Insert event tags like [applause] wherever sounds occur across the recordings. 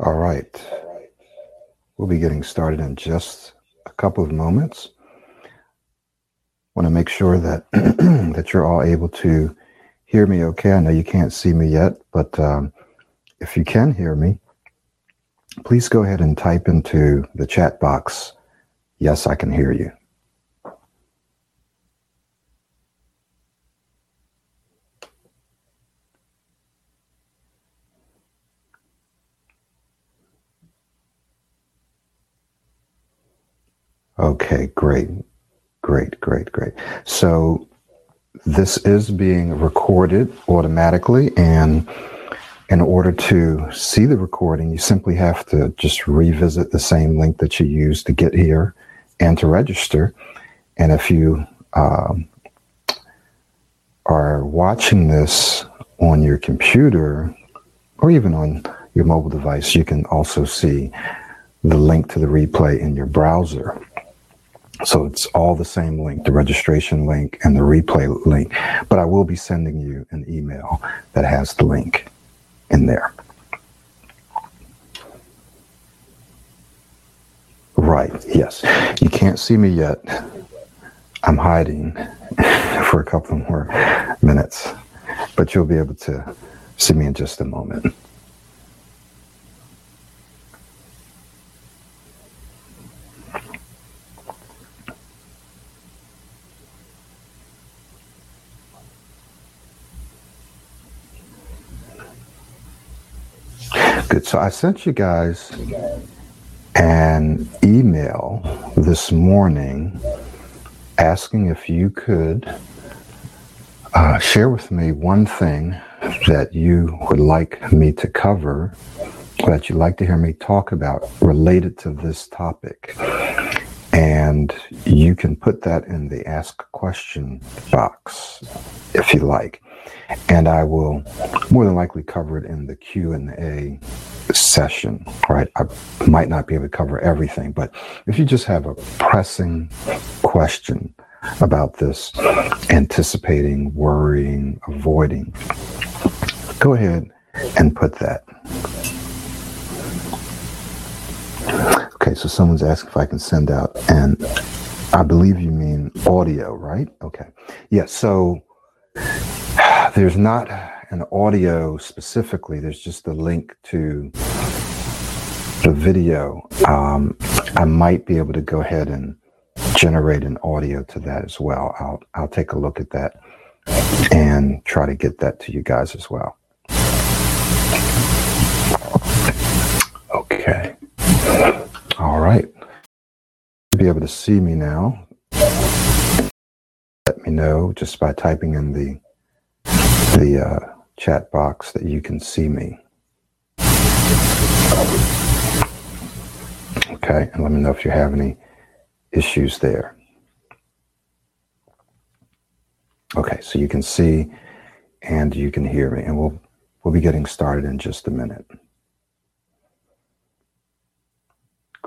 All right. We'll be getting started in just a couple of moments. Want to make sure that [clears throat] that you're all able to hear me okay. I know you can't see me yet, but um, if you can hear me, please go ahead and type into the chat box, yes, I can hear you. Okay, great, great, great, great. So this is being recorded automatically, and in order to see the recording, you simply have to just revisit the same link that you used to get here and to register. And if you um, are watching this on your computer or even on your mobile device, you can also see the link to the replay in your browser. So it's all the same link, the registration link and the replay link. But I will be sending you an email that has the link in there. Right, yes. You can't see me yet. I'm hiding [laughs] for a couple more minutes, but you'll be able to see me in just a moment. Good. So I sent you guys an email this morning asking if you could uh, share with me one thing that you would like me to cover, that you'd like to hear me talk about related to this topic. And you can put that in the ask question box if you like and I will more than likely cover it in the Q and A session. Right, I might not be able to cover everything, but if you just have a pressing question about this, anticipating, worrying, avoiding, go ahead and put that. Okay, so someone's asking if I can send out, and I believe you mean audio, right? Okay. Yeah, so [sighs] there's not an audio specifically, there's just a link to the video. Um, I might be able to go ahead and generate an audio to that as well. I'll, I'll take a look at that and try to get that to you guys as well. Okay. All right. You'll be able to see me now. Let me know just by typing in the the uh, chat box that you can see me. Okay, and let me know if you have any issues there. Okay, so you can see and you can hear me, and we'll we'll be getting started in just a minute.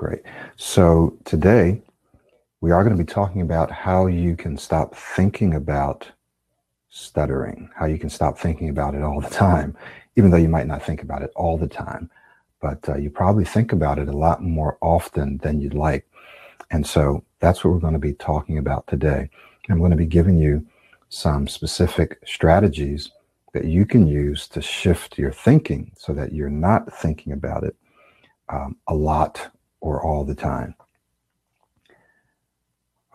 Great. So today we are going to be talking about how you can stop thinking about stuttering, how you can stop thinking about it all the time, even though you might not think about it all the time. But uh, you probably think about it a lot more often than you'd like. And so that's what we're going to be talking about today. I'm going to be giving you some specific strategies that you can use to shift your thinking so that you're not thinking about it um, a lot or all the time.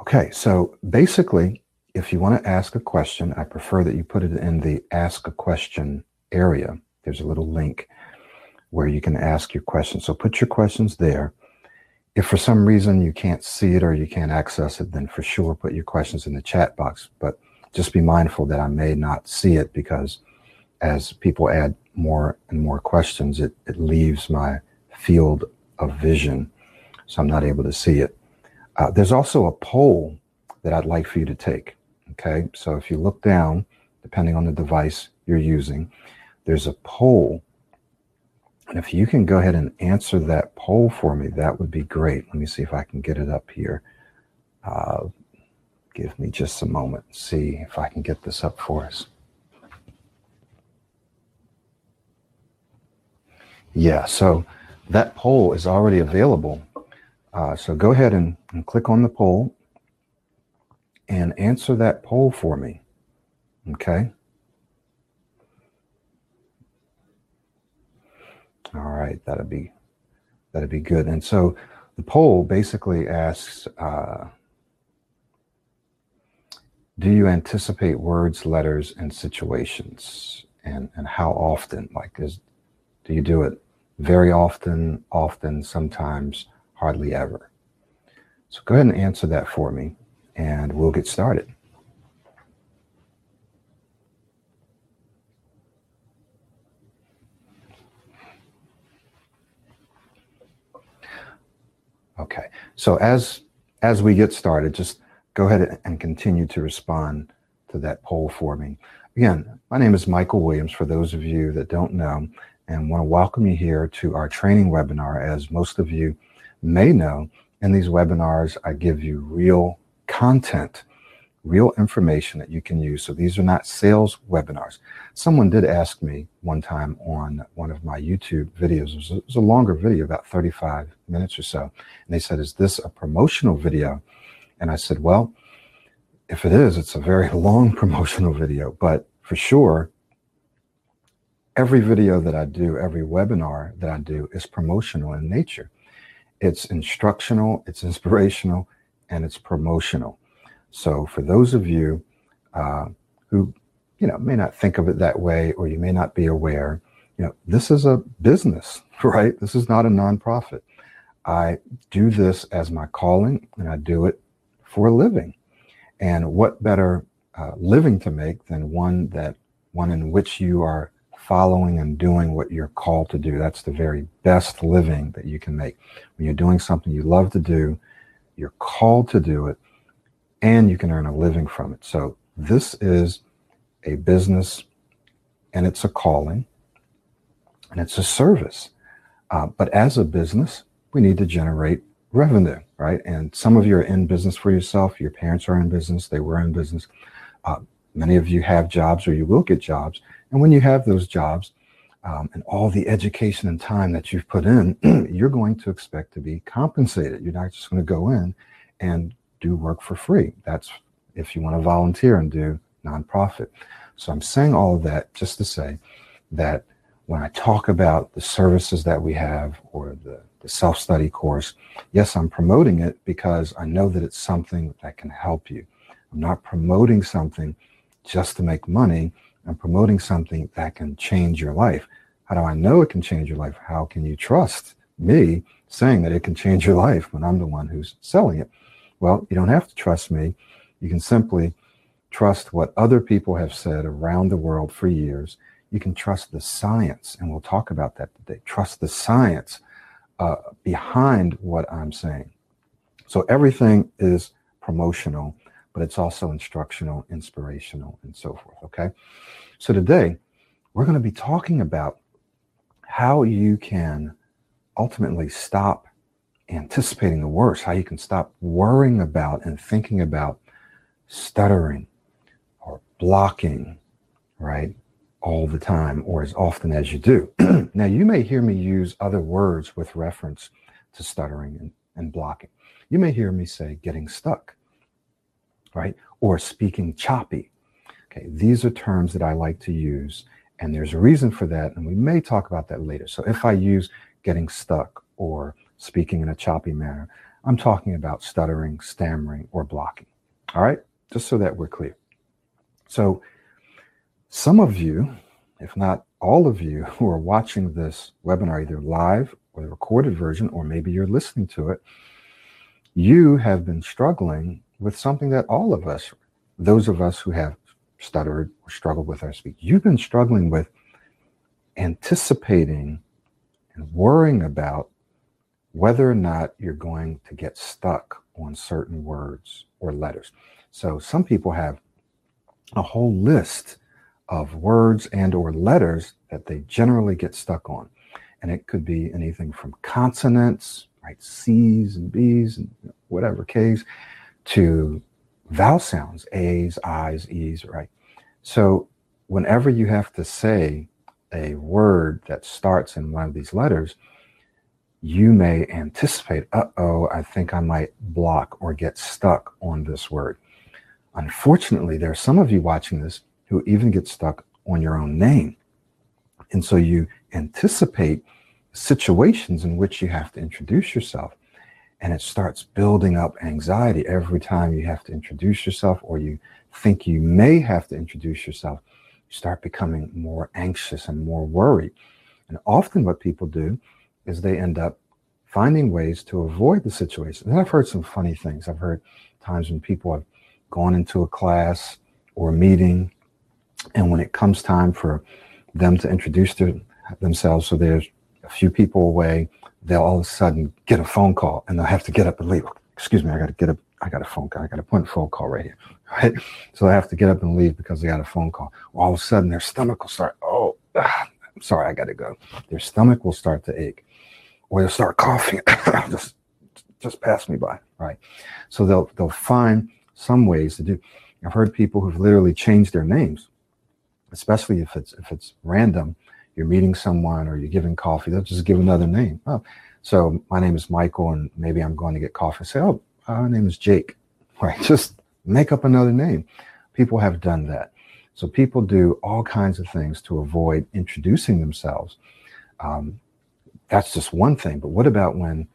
Okay, so basically, if you want to ask a question, I prefer that you put it in the ask a question area. There's a little link where you can ask your questions. So put your questions there. If for some reason you can't see it or you can't access it, then for sure put your questions in the chat box. But just be mindful that I may not see it because as people add more and more questions, it, it leaves my field of vision. So I'm not able to see it. Uh, there's also a poll that I'd like for you to take. Okay, so if you look down, depending on the device you're using, there's a poll. And if you can go ahead and answer that poll for me, that would be great. Let me see if I can get it up here. Uh, give me just a moment. See if I can get this up for us. Yeah, so that poll is already available. Uh, so go ahead and, and click on the poll and answer that poll for me. Okay. All right, that'd be that'd be good. And so the poll basically asks, uh, do you anticipate words, letters, and situations, and and how often? Like, is do you do it very often, often, sometimes, hardly ever? So go ahead and answer that for me, and we'll get started. Okay. So as as we get started, just go ahead and continue to respond to that poll for me. Again, my name is Michael Williams, for those of you that don't know, and want to welcome you here to our training webinar. As most of you may know, in these webinars, I give you real content real information that you can use. So these are not sales webinars. Someone did ask me one time on one of my YouTube videos, it was, a, it was a longer video, about 35 minutes or so. And they said, Is this a promotional video? And I said, Well, if it is, it's a very [laughs] long promotional video, but for sure, every video that I do, every webinar that I do is promotional in nature. It's instructional, it's inspirational, and it's promotional. So for those of you uh, who, you know, may not think of it that way, or you may not be aware, you know, this is a business, [laughs] right? This is not a nonprofit. I do this as my calling, and I do it for a living. And what better uh, living to make than one that one in which you are following and doing what you're called to do. That's the very best living that you can make. When you're doing something you love to do, you're called to do it, and you can earn a living from it. So this is a business and it's a calling and it's a service. Uh, but as a business, we need to generate revenue, right? And some of you are in business for yourself. Your parents are in business. They were in business. Uh, many of you have jobs or you will get jobs. And when you have those jobs um, and all the education and time that you've put in, [clears throat] you're going to expect to be compensated. You're not just going to go in and do work for free. That's if you want to volunteer and do nonprofit. So I'm saying all of that just to say that when I talk about the services that we have or the, the self study course, yes, I'm promoting it because I know that it's something that can help you. I'm not promoting something just to make money. I'm promoting something that can change your life. How do I know it can change your life? How can you trust me saying that it can change your life when I'm the one who's selling it? Well, you don't have to trust me. You can simply trust what other people have said around the world for years. You can trust the science, and we'll talk about that today. Trust the science uh, behind what I'm saying. So everything is promotional, but it's also instructional, inspirational, and so forth. Okay. So today, we're going to be talking about how you can ultimately stop anticipating the worst, how you can stop worrying about and thinking about stuttering or blocking, right, all the time or as often as you do. [clears throat] now, you may hear me use other words with reference to stuttering and, and blocking. You may hear me say getting stuck, right, or speaking choppy. Okay, these are terms that I like to use, and there's a reason for that, and we may talk about that later. So if I use getting stuck or speaking in a choppy manner. I'm talking about stuttering, stammering, or blocking. All right, just so that we're clear. So, some of you, if not all of you, [laughs] who are watching this webinar either live or the recorded version, or maybe you're listening to it, you have been struggling with something that all of us, those of us who have stuttered or struggled with our speech, you've been struggling with anticipating and worrying about whether or not you're going to get stuck on certain words or letters. So some people have a whole list of words and or letters that they generally get stuck on. And it could be anything from consonants, right, C's and B's and whatever K's, to vowel sounds, A's, I's, E's, right? So whenever you have to say a word that starts in one of these letters, you may anticipate, uh oh, I think I might block or get stuck on this word. Unfortunately, there are some of you watching this who even get stuck on your own name. And so you anticipate situations in which you have to introduce yourself. And it starts building up anxiety every time you have to introduce yourself or you think you may have to introduce yourself. You start becoming more anxious and more worried. And often, what people do is they end up finding ways to avoid the situation. And I've heard some funny things. I've heard times when people have gone into a class or a meeting, and when it comes time for them to introduce their, themselves, so there's a few people away, they'll all of a sudden get a phone call and they'll have to get up and leave. Excuse me, I got to get up. I got a phone call. I got a point phone call right here. Right. So they have to get up and leave because they got a phone call. All of a sudden their stomach will start, oh, ah, I'm sorry, I got to go. Their stomach will start to ache or they'll start coughing. [laughs] just, just pass me by. Right. So they'll, they'll find some ways to do. I've heard people who've literally changed their names, especially if it's, if it's random you're meeting someone or you're giving coffee, they'll just give another name. Oh, so my name is Michael, and maybe I'm going to get coffee. Say, oh, my name is Jake. [laughs] Right? Just make up another name. People have done that. So people do all kinds of things to avoid introducing themselves. Um, that's just one thing. But what about when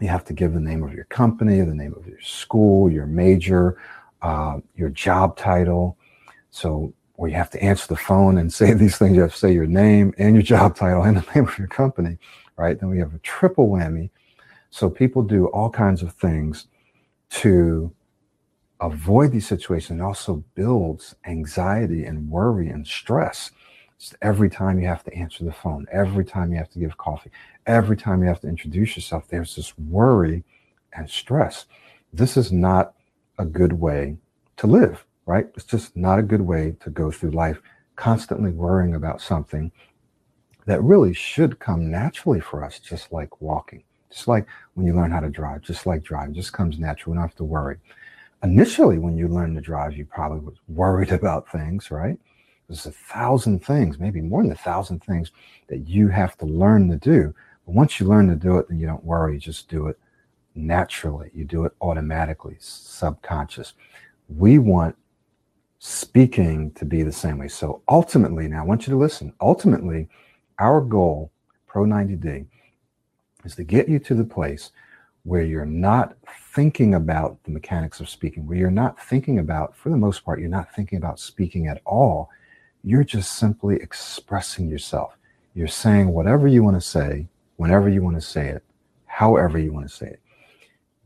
you have to give the name of your company, the name of your school, your major, uh, your job title? So where you have to answer the phone and say [laughs] these things. You have to say your name and your job title and the name of your company, right? Then we have a triple whammy. So people do all kinds of things to avoid these situations. It also builds anxiety and worry and stress. Every time you have to answer the phone, every time you have to give coffee, every time you have to introduce yourself, there's this worry and stress. This is not a good way to live right? It's just not a good way to go through life constantly worrying about something that really should come naturally for us, just like walking, just like when you learn how to drive, just like driving, just comes natural. We don't have to worry. Initially, when you learn to drive, you probably was worried [laughs] about things, right? There's a thousand things, maybe more than a thousand things that you have to learn to do. But once you learn to do it, then you don't worry. You just do it naturally. You do it automatically, subconscious. We want speaking to be the same way. So ultimately, now I want you to listen. Ultimately, our goal, Pro 90D, is to get you to the place where you're not thinking about the mechanics of speaking, where you're not thinking about, for the most part, you're not thinking about speaking at all. You're just simply expressing yourself. You're saying whatever you want to say, whenever you want to say it, however you want to say it.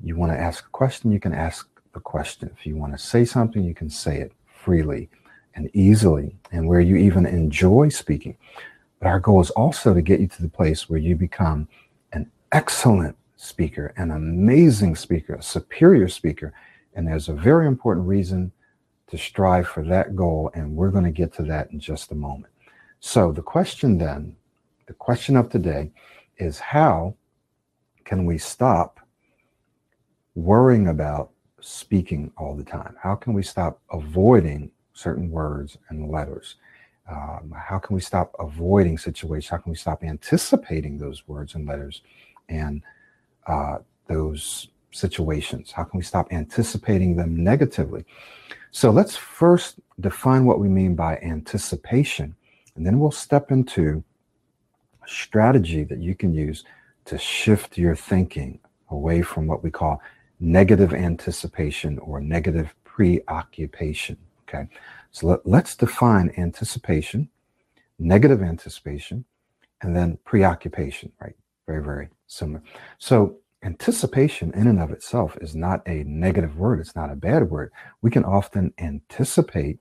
You want to ask a question, you can ask the question. If you want to say something, you can say it freely and easily and where you even enjoy speaking. But our goal is also to get you to the place where you become an excellent speaker, an amazing speaker, a superior speaker. And there's a very important reason to strive for that goal. And we're going to get to that in just a moment. So, the question then, the question of today is how can we stop worrying about speaking all the time? How can we stop avoiding certain words and letters? Um, how can we stop avoiding situations? How can we stop anticipating those words and letters and uh, those situations? How can we stop anticipating them negatively? So let's first define what we mean by anticipation, and then we'll step into a strategy that you can use to shift your thinking away from what we call negative anticipation or negative preoccupation. Okay, so let, let's define anticipation, negative anticipation, and then preoccupation, right? Very, very similar. So, anticipation in and of itself is not a negative word, it's not a bad word. We can often anticipate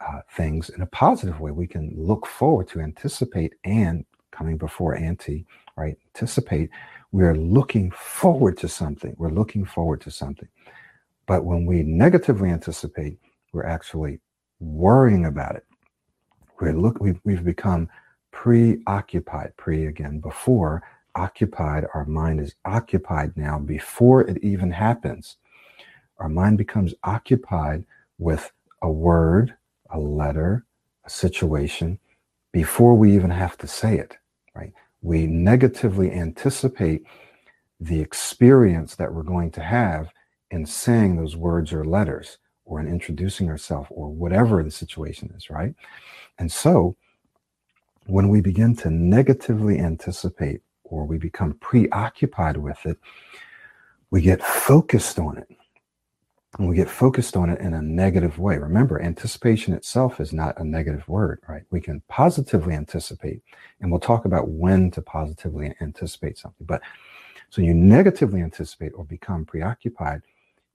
uh, things in a positive way. We can look forward to anticipate and coming before anti, right? Anticipate we're looking forward to something. We're looking forward to something. But when we negatively anticipate, we're actually worrying about it. We're look we've, we've become preoccupied, pre again, before occupied. Our mind is occupied now before it even happens. Our mind becomes occupied with a word, a letter, a situation before we even have to say it, right? We negatively anticipate the experience that we're going to have in saying those words or letters or in introducing ourselves or whatever the situation is, right? And so when we begin to negatively anticipate or we become preoccupied with it, we get focused on it. And we get focused on it in a negative way. Remember, anticipation itself is not a negative word, right? We can positively anticipate, and we'll talk about when to positively anticipate something. But so you negatively anticipate or become preoccupied,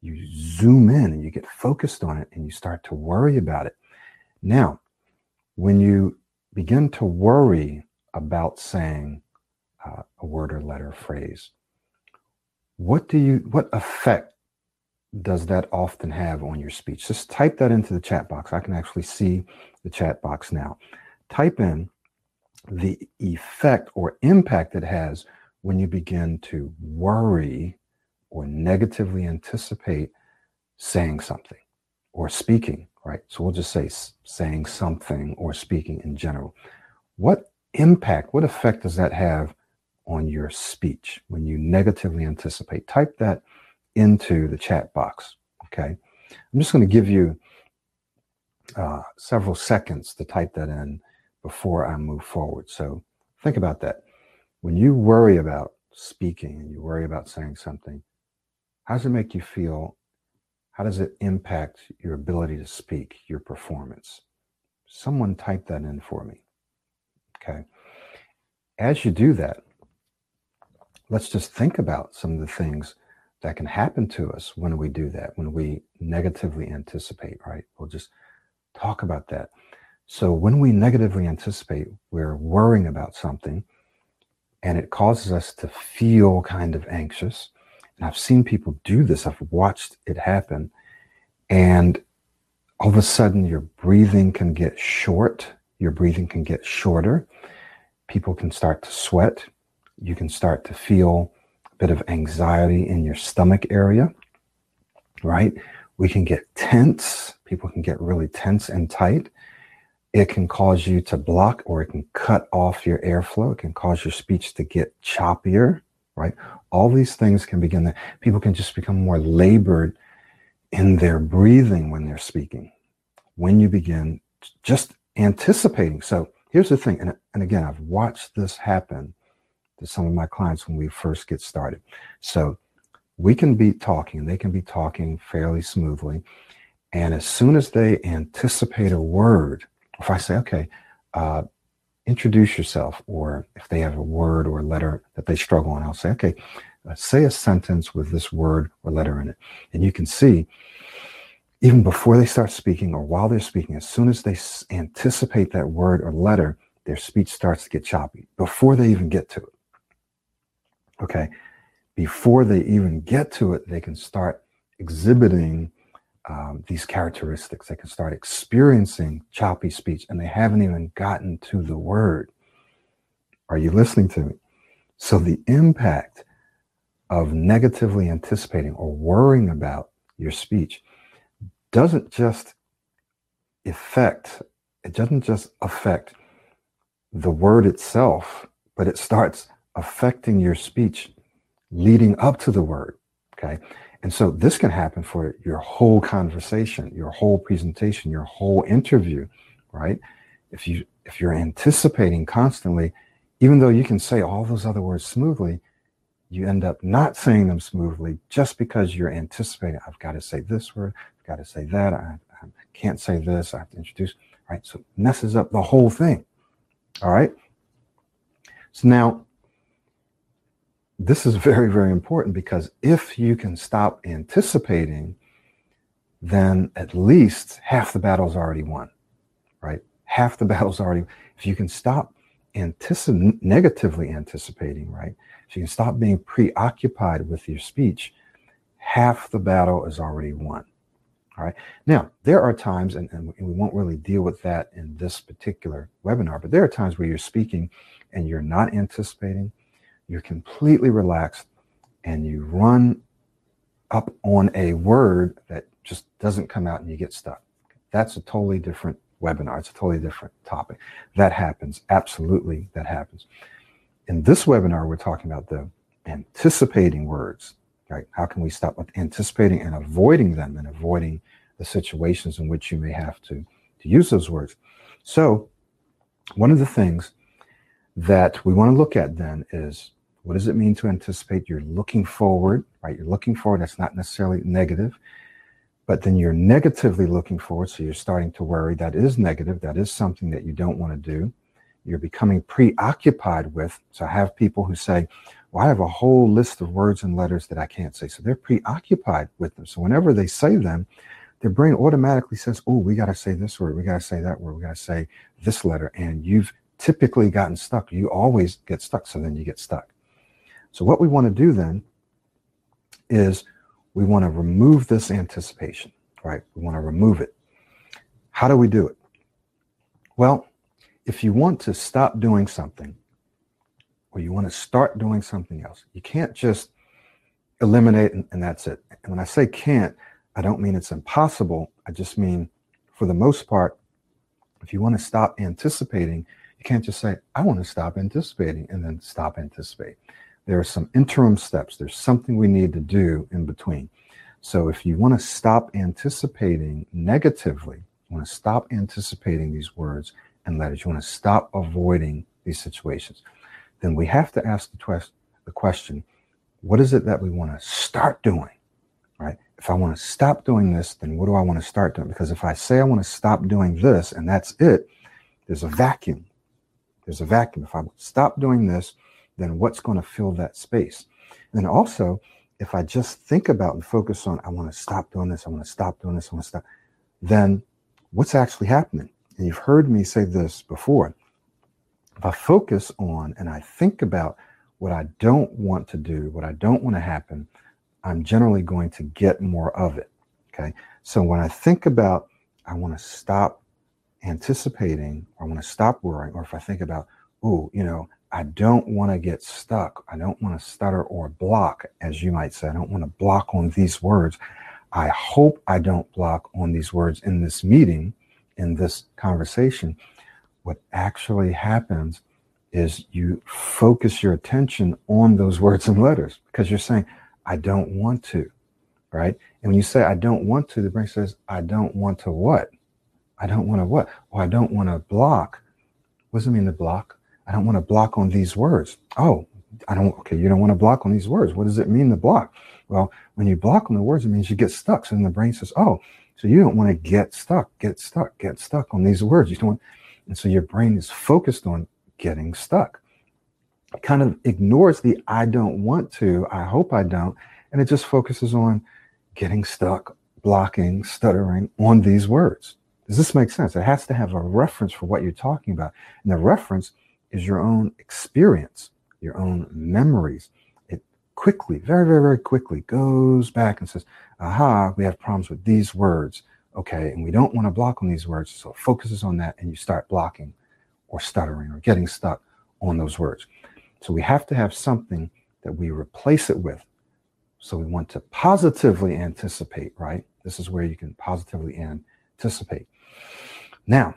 you zoom in and you get focused on it and you start to worry about it. Now, when you begin to worry about saying uh, a word or letter or phrase, what do you, what effect does that often have on your speech? Just type that into the chat box. I can actually see the chat box now. Type in the effect or impact it has when you begin to worry or negatively anticipate saying something or speaking, right? So we'll just say saying something or speaking in general. What impact, what effect does that have on your speech when you negatively anticipate? Type that into the chat box, okay? I'm just going to give you uh, several seconds to type that in before I move forward. So think about that. When you worry about speaking and you worry about saying something, how does it make you feel? How does it impact your ability to speak, your performance? Someone type that in for me. Okay. As you do that, let's just think about some of the things that can happen to us when we do that, when we negatively anticipate, right? We'll just talk about that. So when we negatively anticipate, we're worrying about something and it causes us to feel kind of anxious. And I've seen people do this, I've watched it happen. And all of a sudden, your breathing can get short, your breathing can get shorter. People can start to sweat. You can start to feel bit of anxiety in your stomach area, right? We can get tense. People can get really tense and tight. It can cause you to block or it can cut off your airflow. It can cause your speech to get choppier right? All these things can begin to, people can just become more labored in their breathing when they're speaking. When you begin just anticipating. So here's the thing, and, and again, I've watched this happen to some of my clients when we first get started. So we can be talking, they can be talking fairly smoothly. And as soon as they anticipate a word, if I say, okay, uh, introduce yourself, or if they have a word or a letter that they struggle on, I'll say, okay, uh, say a sentence with this word or letter in it. And you can see, even before they start speaking or while they're speaking, as soon as they s- anticipate that word or letter, their speech starts to get choppy before they even get to it. Okay. Before they even get to it, they can start exhibiting um, these characteristics. They can start experiencing choppy speech and they haven't even gotten to the word. Are you listening to me? So the impact of negatively anticipating or worrying about your speech doesn't just affect, it doesn't just affect the word itself, but it starts affecting your speech leading up to the word. Okay. And so this can happen for your whole conversation, your whole presentation, your whole interview, right? If you if you're anticipating constantly, even though you can say all those other words smoothly, you end up not saying them smoothly just because you're anticipating. I've got to say this word, I've got to say that. I, I can't say this. I have to introduce. Right, so messes up the whole thing. All right. So now this is very, very important because if you can stop anticipating, then at least half the battle's already won, right? Half the [laughs] battle's already, if you can stop anticip- negatively anticipating, right? If you can stop being preoccupied with your speech, half the battle is already won. All right. Now, there are times, and, and we won't really deal with that in this particular webinar, but there are times where you're speaking and you're not anticipating you're completely relaxed and you run up on a word that just doesn't come out and you get stuck. That's a totally different webinar. It's a totally different topic. That happens. Absolutely, that happens. In this webinar, we're talking about the anticipating words, right? How can we stop anticipating and avoiding them and avoiding the situations in which you may have to, to use those words? So, one of the things that we want to look at then is what does it mean to anticipate? You're looking forward, right? You're looking forward. That's not necessarily negative, but then you're negatively looking forward. So you're starting to worry. That is negative. That is something that you don't want to do. You're becoming preoccupied with. So I have people who say, well, I have a whole list of words and letters that I can't say. So they're preoccupied with them. So whenever they say them, their brain automatically says, oh, we got to say this word. We got to say that word. We got to say this letter. And you've typically gotten stuck. You always get stuck. So then you get stuck. So what we want to do then is we want to remove this anticipation, right? We want to remove it. How do we do it? Well, if you want to stop doing something or you want to start doing something else, you can't just eliminate and, and that's it. And when I say can't, I don't mean it's impossible. I just mean for the most part, if you want to stop anticipating, you can't just say, I want to stop anticipating and then stop anticipating there are some interim steps. There's something we need to do in between. So if you want to stop anticipating negatively, you want to stop anticipating these words and letters, you want to stop avoiding these situations, then we have to ask the, the question, what is it that we want to start doing? Right? If I want to stop doing this, then what do I want to start doing? Because if I say I want to stop doing this and that's it, there's a vacuum. There's a vacuum. If I stop doing this, then what's going to fill that space? And also, if I just think about and focus on, I want to stop doing this, I want to stop doing this, I want to stop, then what's actually happening? And you've heard me say this before. If I focus on and I think about what I don't want to do, what I don't want to happen, I'm generally going to get more of it. Okay. So when I think about, I want to stop anticipating, I want to stop worrying, or if I think about, oh, you know, I don't want to get stuck. I don't want to stutter or block, as you might say. I don't want to block on these words. I hope I don't block on these words in this meeting, in this conversation. What actually happens is you focus your attention on those words and letters because you're saying, I don't want to, right? And when you say, I don't want to, the brain says, I don't want to what? I don't want to what? Well, I don't want to block. What does it mean to block? I don't want to block on these words. Oh, I don't, okay, you don't want to block on these words. What does it mean to block? Well, when you block on the words, it means you get stuck. So then the brain says, oh, so you don't want to get stuck, get stuck, get stuck on these words. You don't want, and so your brain is focused on getting stuck. It kind of ignores the I don't want to, I hope I don't, and it just focuses on getting stuck, blocking, stuttering on these words. Does this make sense? It has to have a reference for what you're talking about. And the reference is your own experience, your own memories. It quickly, very, very, very quickly goes back and says, aha, we have problems with these words. Okay. And we don't want to block on these words. So it focuses on that and you start blocking or stuttering or getting stuck on those words. So we have to have something that we replace it with. So we want to positively anticipate, right? This is where you can positively anticipate. Now,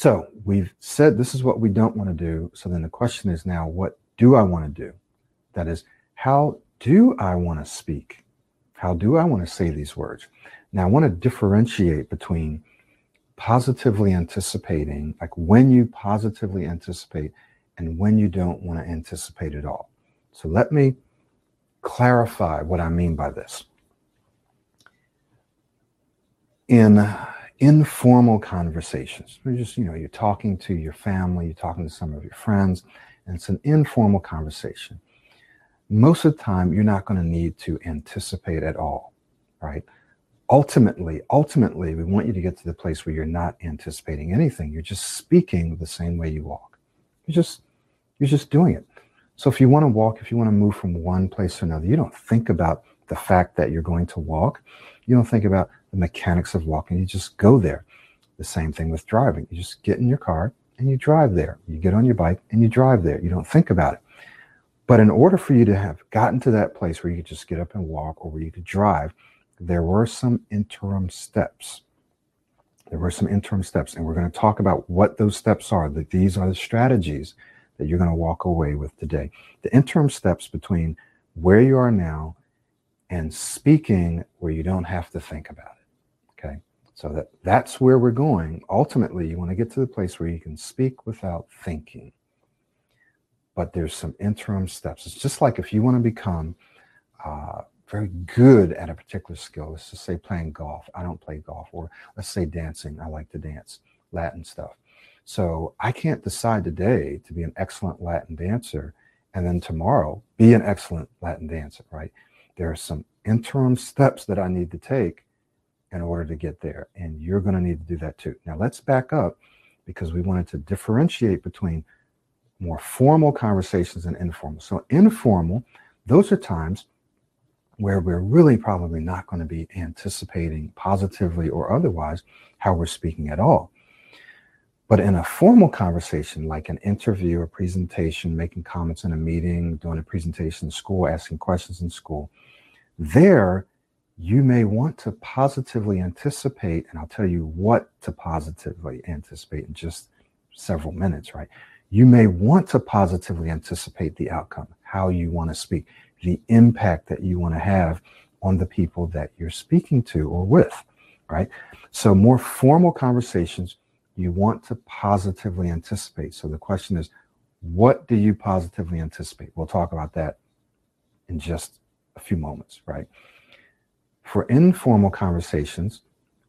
so we've said this is what we don't want to do. So then the question is now, what do I want to do? That is, how do I want to speak? How do I want to say these words? Now, I want to differentiate between positively anticipating, like when you positively anticipate, and when you don't want to anticipate at all. So let me clarify what I mean by this. In informal conversations. You're just, you know, you're talking to your family, you're talking to some of your friends, and it's an informal conversation. Most of the time, you're not going to need to anticipate at all, right? Ultimately, ultimately, we want you to get to the place where you're not anticipating anything. You're just speaking the same way you walk. You're just, you're just doing it. So if you want to walk, if you want to move from one place to another, you don't think about the fact that you're going to walk. You don't think about the mechanics of walking. You just go there. The same thing with driving. You just get in your car and you drive there. You get on your bike and you drive there. You don't think about it. But in order for you to have gotten to that place where you could just get up and walk or where you could drive, there were some interim steps. There were some interim steps, and we're going to talk about what those steps are. That these are the strategies that you're going to walk away with today. The interim steps between where you are now and speaking where you don't have to think about it. So that that's where we're going. Ultimately, you want to get to the place where you can speak without thinking. But there's some interim steps. It's just like if you want to become uh, very good at a particular skill. Let's just say playing golf. I don't play golf. Or let's say dancing. I like to dance, Latin stuff. So I can't decide today to be an excellent Latin dancer and then tomorrow be an excellent Latin dancer, right? There are some interim steps that I need to take in order to get there. And you're going to need to do that too. Now let's back up because we wanted to differentiate between more formal conversations and informal. So informal, those are times where we're really probably not going to be anticipating positively or otherwise how we're speaking at all. But in a formal conversation, like an interview a presentation, making comments in a meeting, doing a presentation in school, asking questions in school, there you may want to positively anticipate, and I'll tell you what to positively anticipate in just several minutes, right? You may want to positively anticipate the outcome, how you want to speak the impact that you want to have on the people that you're speaking to or with, right? So, more formal conversations, you want to positively anticipate. So, the question is, what do you positively anticipate? We'll talk about that in just a few moments, right? For informal conversations,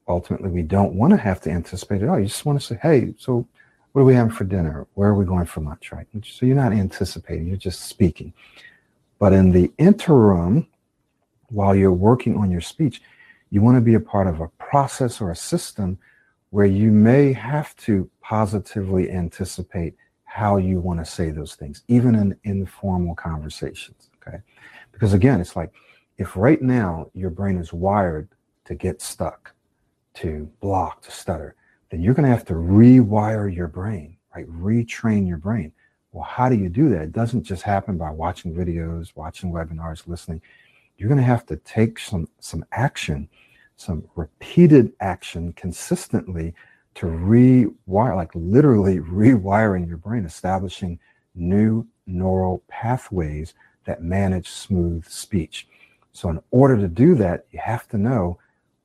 ultimately, we don't want to have to anticipate it all. You just want to say, hey, so what are we having for dinner? Where are we going for lunch, right? So, you're not anticipating, you're just speaking. But in the interim, while you're working on your speech, you want to be a part of a process or a system where you may have to positively anticipate how you want to say those things, even in informal conversations. Okay. Because again, it's like if right now your brain is wired to get stuck, to block, to stutter, then you're going to have to rewire your brain, right? Retrain your brain. Well, how do you do that? It doesn't just happen by watching videos, watching webinars, listening. You're going to have to take some some action, some repeated action consistently to rewire, like literally [laughs] rewiring your brain, establishing new neural pathways that manage smooth speech. So, in order to do that, you have to know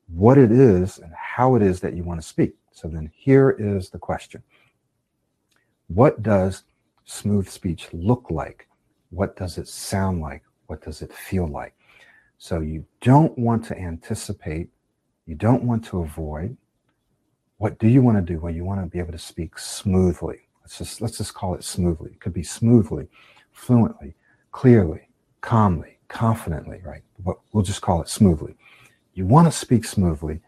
what it is and how it is that you want to speak. So, then here is the question What does smooth speech look like? What does it sound like? What does it feel like? So you don't want to anticipate, you don't want to avoid. What do you want to do? Well, you want to be able to speak smoothly. Let's just let's just call it smoothly. It could be smoothly, fluently, clearly, calmly, confidently, right? But we'll just call it smoothly. You want to speak smoothly.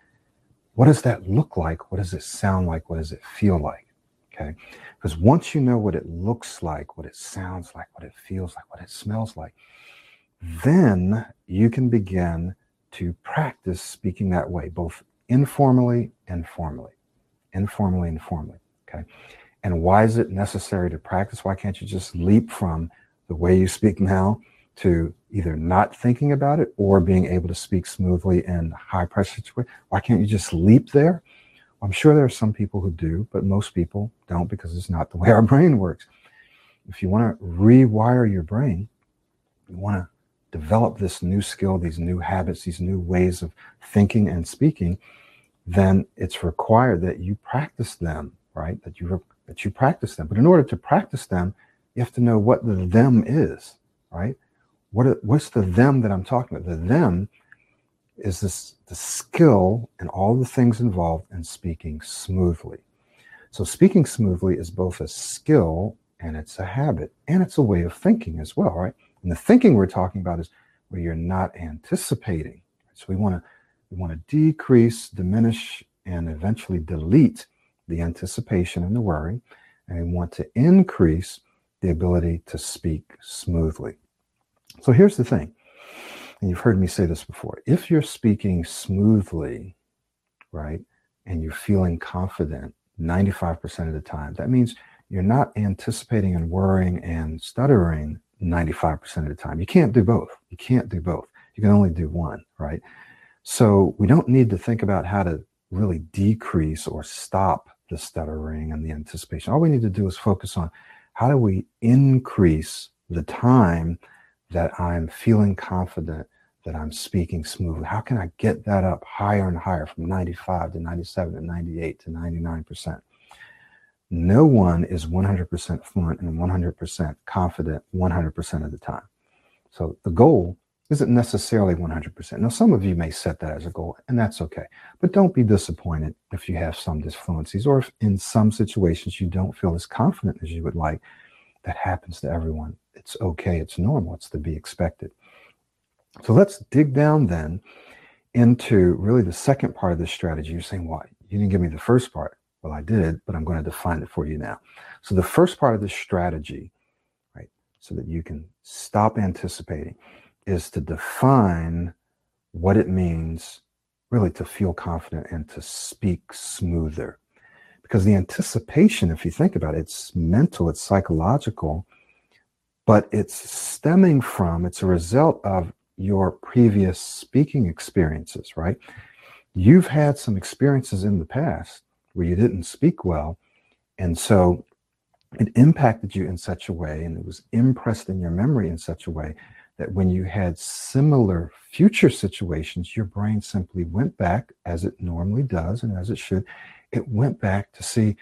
What does that look like? What does it sound like? What does it feel like? Okay. Because once you know what it looks like, what it sounds like, what it feels like, what it smells like, then you can begin to practice speaking that way, both informally and formally. Informally and formally. Okay. And why is it necessary to practice? Why can't you just leap from the way you speak now to either not thinking about it or being able to speak smoothly in high pressure situations? Why can't you just leap there? I'm sure there are some people who do, but most people don't because it's not the way our [laughs] brain works. If you want to rewire your brain, you want to develop this new skill, these new habits, these new ways of thinking and speaking, then it's required that you practice them, right? That you that you practice them. But in order to practice them, you have to know what the them is, right? What what's the them that I'm talking about? The them is this the skill and all the things involved in speaking smoothly. So speaking smoothly is both a skill and it's a habit and it's a way of thinking as well, right? And the thinking we're talking about is where you're not anticipating. So we want to we want to decrease, diminish, and eventually delete the anticipation and the worry, and we want to increase the ability to speak smoothly. So here's the thing and you've heard me say this before, if you're speaking smoothly, right, and you're feeling confident 95% of the time, that means you're not anticipating and worrying and stuttering 95% of the time. You can't do both. You can't do both. You can only do one, right? So we don't need to think about how to really decrease or stop the stuttering and the anticipation. All we need to do is focus on How do we increase the time that I'm feeling confident that I'm speaking smoothly? How can I get that up higher and higher from 95 to 97 to 98 to 99%? No one is 100% fluent and 100% confident 100% of the time. So the goal isn't necessarily 100%. Now, some of you may set that as a goal, and that's okay. But don't be disappointed if you have some disfluencies or if in some situations you don't feel as confident as you would like. That happens to everyone. It's okay. It's normal. It's to be expected. So let's dig down then into really the second part of this strategy. You're saying, why? You didn't give me the first part. Well, I did, but I'm going to define it for you now. So the first part of this strategy, right, so that you can stop anticipating, is to define what it means really to feel confident and to speak smoother. Because the anticipation, if you think about it, it's mental, it's psychological, but it's stemming from, it's a result of your previous speaking experiences, right? You've had some experiences in the past where you didn't speak well. And so it impacted you in such a way and it was impressed in your memory in such a way that when you had similar future situations, your brain simply went back as it normally does and as it should. It went back to see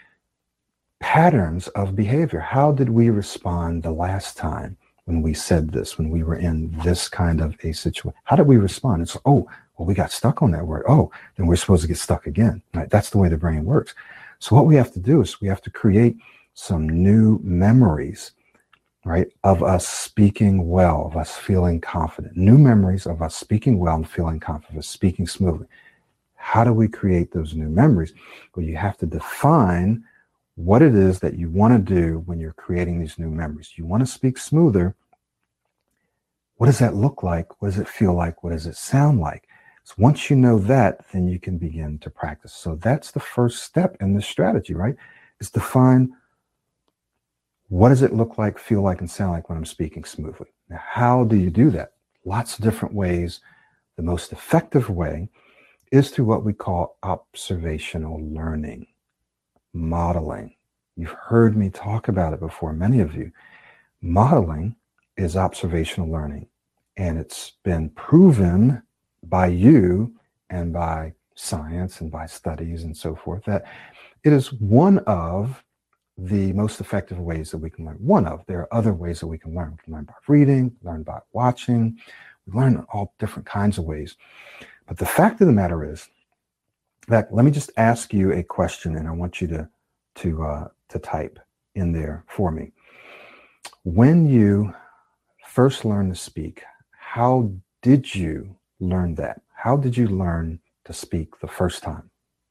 patterns of behavior. How did we respond the last time when we said this, when we were in this kind of a situation? How did we respond? It's, oh, well, we got stuck on that word. Oh, then we're supposed to get stuck again. Right? That's the way the brain works. So what we have to do is we have to create some new memories, right, of us speaking well, of us feeling confident. New memories of us speaking well and feeling confident, speaking smoothly. How do we create those new memories? Well, you have to define what it is that you want to do when you're creating these new memories. You want to speak smoother. What does that look like? What does it feel like? What does it sound like? So once you know that, then you can begin to practice. So that's the first step in this strategy, right? Is define what does it look like, feel like, and sound like when I'm speaking smoothly. Now, how do you do that? Lots of different ways. The most effective way is through what we call observational learning, modeling. You've heard me talk about it before, many of you. Modeling is observational learning, and it's been proven by you and by science and by studies and so forth that it is one of the most effective ways that we can learn. One of, there are other ways that we can learn. We can learn by reading, learn by watching, we learn all different kinds of ways. But the fact of the matter is that let me just ask you a question and I want you to to uh, to type in there for me. When you first learned to speak, how did you learn that? How did you learn to speak the first time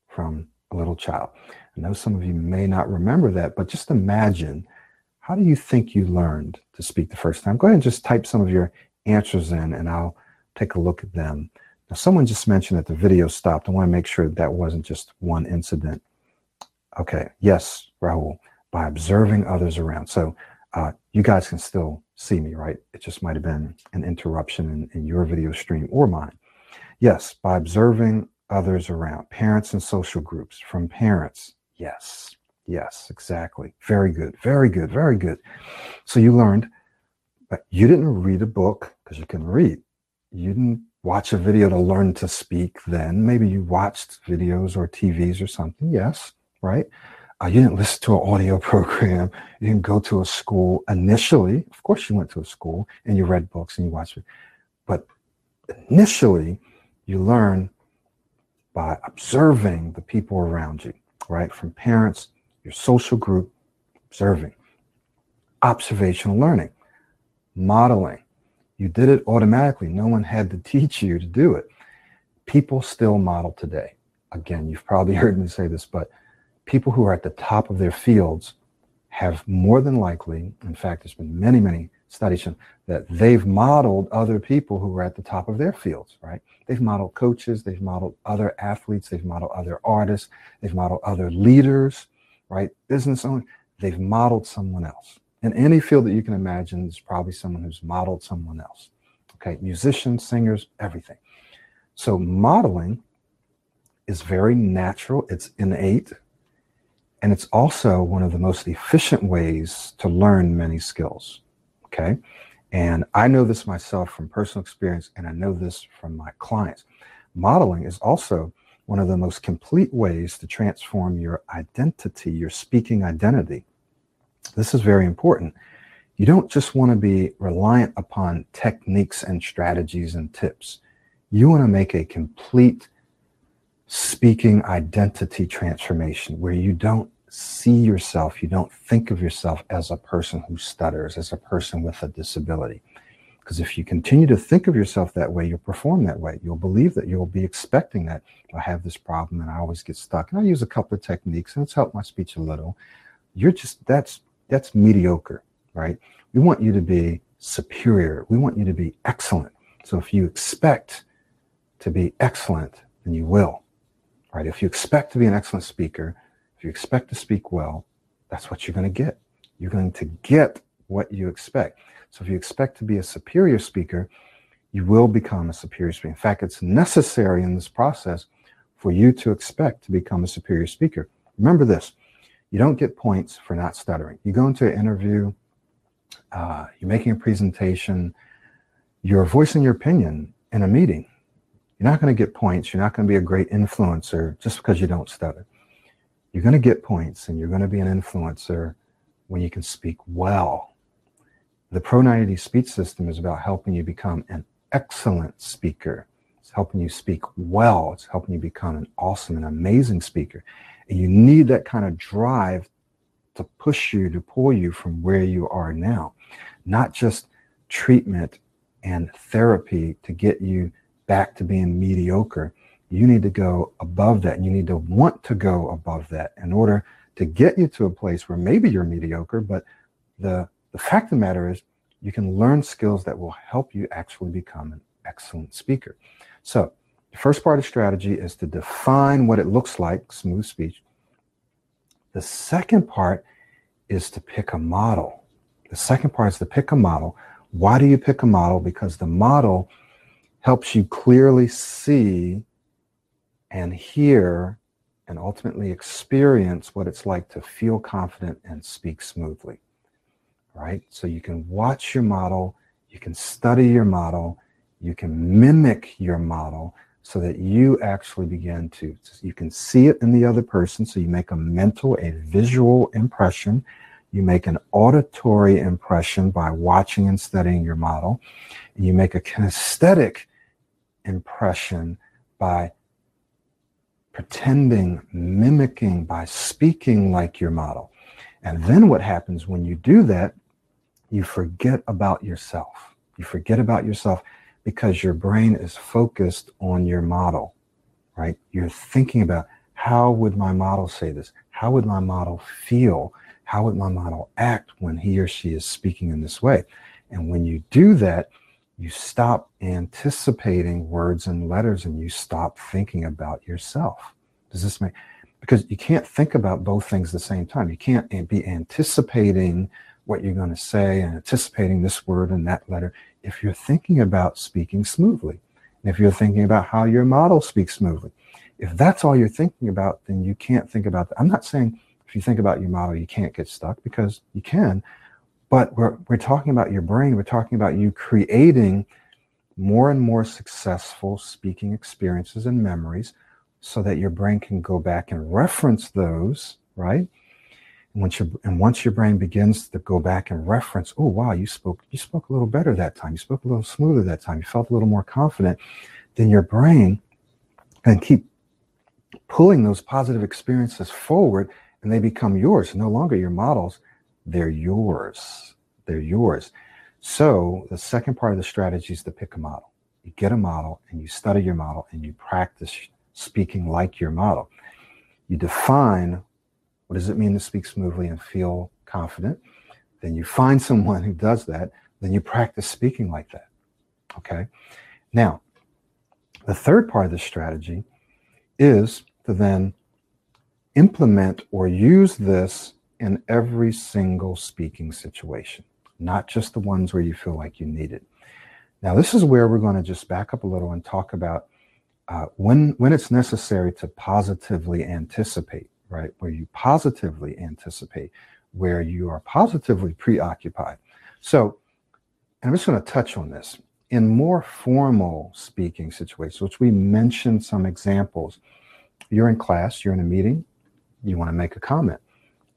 from a little child? I know some of you may not remember that, but just imagine how do you think you learned to speak the first time? Go ahead and just type some of your answers in and I'll take a look at them. Now, someone just mentioned that the video stopped. I want to make sure that, that wasn't just one incident. Okay, yes, Rahul, by observing others around. So uh, you guys can still see me, right? It just might have been an interruption in, in your video stream or mine. Yes, by observing others around, parents and social groups, from parents. Yes, yes, exactly. Very good, very good, very good. So you learned, but you didn't read a book because you couldn't read. You didn't watch a video to learn to speak then. Maybe you watched videos or TVs or something. Yes, right? Uh, you didn't listen to an audio [laughs] program. You didn't go to a school initially. Of course, you went to a school and you read books and you watched it. But initially, you learn by observing the people around you, right? From parents, your social group, observing. Observational learning, modeling. You did it automatically. No one had to [laughs] teach you to do it. People still model today. Again, you've probably [laughs] heard me say this, but people who are at the top of their fields have more than likely, in fact, there's been many, many studies that they've modeled other people who are at the top of their fields, right? They've modeled coaches, they've modeled other athletes, they've modeled other artists, they've modeled other leaders, right? Business owners, they've modeled someone else. In any field that you can imagine, there's probably someone who's modeled someone else. Okay, musicians, singers, everything. So modeling is very natural, it's innate, And it's also one of the most efficient ways to learn many skills. Okay. And I know this myself from personal experience, and I know this from my clients. Modeling is also one of the most complete ways to transform your identity, your speaking identity. This is very important. You don't just want to be reliant upon techniques and strategies and tips. You want to make a complete speaking identity transformation where you don't see yourself, you don't think of yourself as a person who stutters, as a person with a disability. Because if you continue to think of yourself that way, you'll perform that way. You'll believe that you'll be expecting that. I have this problem and I always get stuck. And I use a couple of techniques and it's helped my speech a little. You're just, that's, that's mediocre, right? We want you to be superior. We want you to be excellent. So if you expect to be excellent, then you will, right? If you expect to be an excellent speaker, if you expect to speak well, that's what you're going to get. You're going to get what you expect. So if you expect to be a superior speaker, you will become a superior speaker. In fact, it's necessary in this process for you to expect to become a superior speaker. Remember this you don't get points for not stuttering. You go into an interview, uh, you're making a presentation, you're voicing your opinion in a meeting. You're not going to get points. You're not going to be a great influencer just because you don't stutter. You're going to get points and you're going to be an influencer when you can speak well. The Pro 90 speech system is about helping you become an excellent speaker. It's helping you speak well. It's helping you become an awesome and amazing speaker. And you need that kind of drive to push you, to pull you from where you are now, not just treatment and therapy to get you back to being mediocre. You need to go above that. You need to want to go above that in order to get you to a place where maybe you're mediocre, but the, the fact of the matter is you can learn skills that will help you actually become an excellent speaker. So the first part of strategy is to define what it looks like, smooth speech. The second part is to pick a model. The second part is to pick a model. Why do you pick a model? Because the model helps you clearly see and hear and ultimately experience what it's like to feel confident and speak smoothly. Right? So you can watch your model, you can study your model, you can mimic your model so that you actually begin to you can see it in the other person so you make a mental a visual impression you make an auditory impression by watching and studying your model and you make a kinesthetic impression by pretending, mimicking, by speaking like your model. And then what happens when you do that, you forget about yourself. You forget about yourself because your brain is focused on your model, right? You're thinking about how would my model say this? How would my model feel? How would my model act when he or she is speaking in this way? And when you do that, you stop anticipating words and letters and you stop thinking about yourself. Does this make because you can't think about both things at the same time. You can't be anticipating what you're going to say and anticipating this word and that letter if you're thinking about speaking smoothly. And if you're thinking about how your model speaks smoothly. If that's all you're thinking about, then you can't think about that. I'm not saying if you think about your model, you can't get stuck because you can, but we're, we're talking about your brain. We're talking about you creating more and more successful speaking experiences and memories so that your brain can go back and reference those, right? Once your and once your brain begins to go back and reference, oh wow, you spoke you spoke a little better that time. You spoke a little smoother that time. You felt a little more confident. Then your brain can keep pulling those positive experiences forward and they become yours. No longer your models, they're yours. They're yours. So the second part of the strategy is to pick a model. You get a model and you study your model and you practice speaking like your model. You define what does it mean to speak smoothly and feel confident. Then you find someone who does that. Then you practice speaking like that. Okay. Now, the third part of the strategy is to then implement or use this in every single speaking situation, not just the ones where you feel like you need it. Now, this is where we're going to just back up a little and talk about uh, when when it's necessary to positively anticipate. Right? Where you positively anticipate, where you are positively preoccupied. So, and I'm just going to touch on this. In more formal speaking situations, which we mentioned some examples, you're in class, you're in a meeting, you want to make a comment,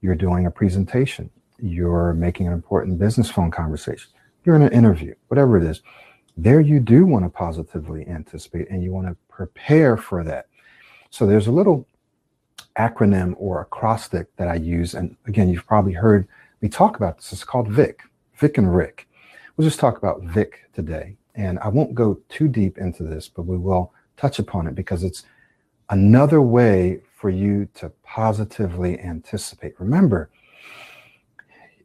you're doing a presentation, you're making an important business phone conversation, you're in an interview, whatever it is, there you do want to positively anticipate and you want to prepare for that. So there's a little acronym or acrostic that I use. And again, you've probably heard me talk about this. It's called VIC, Vic and Rick. We'll just talk about Vic today. And I won't go too deep into this, but we will touch upon it because it's another way for you to positively anticipate. Remember,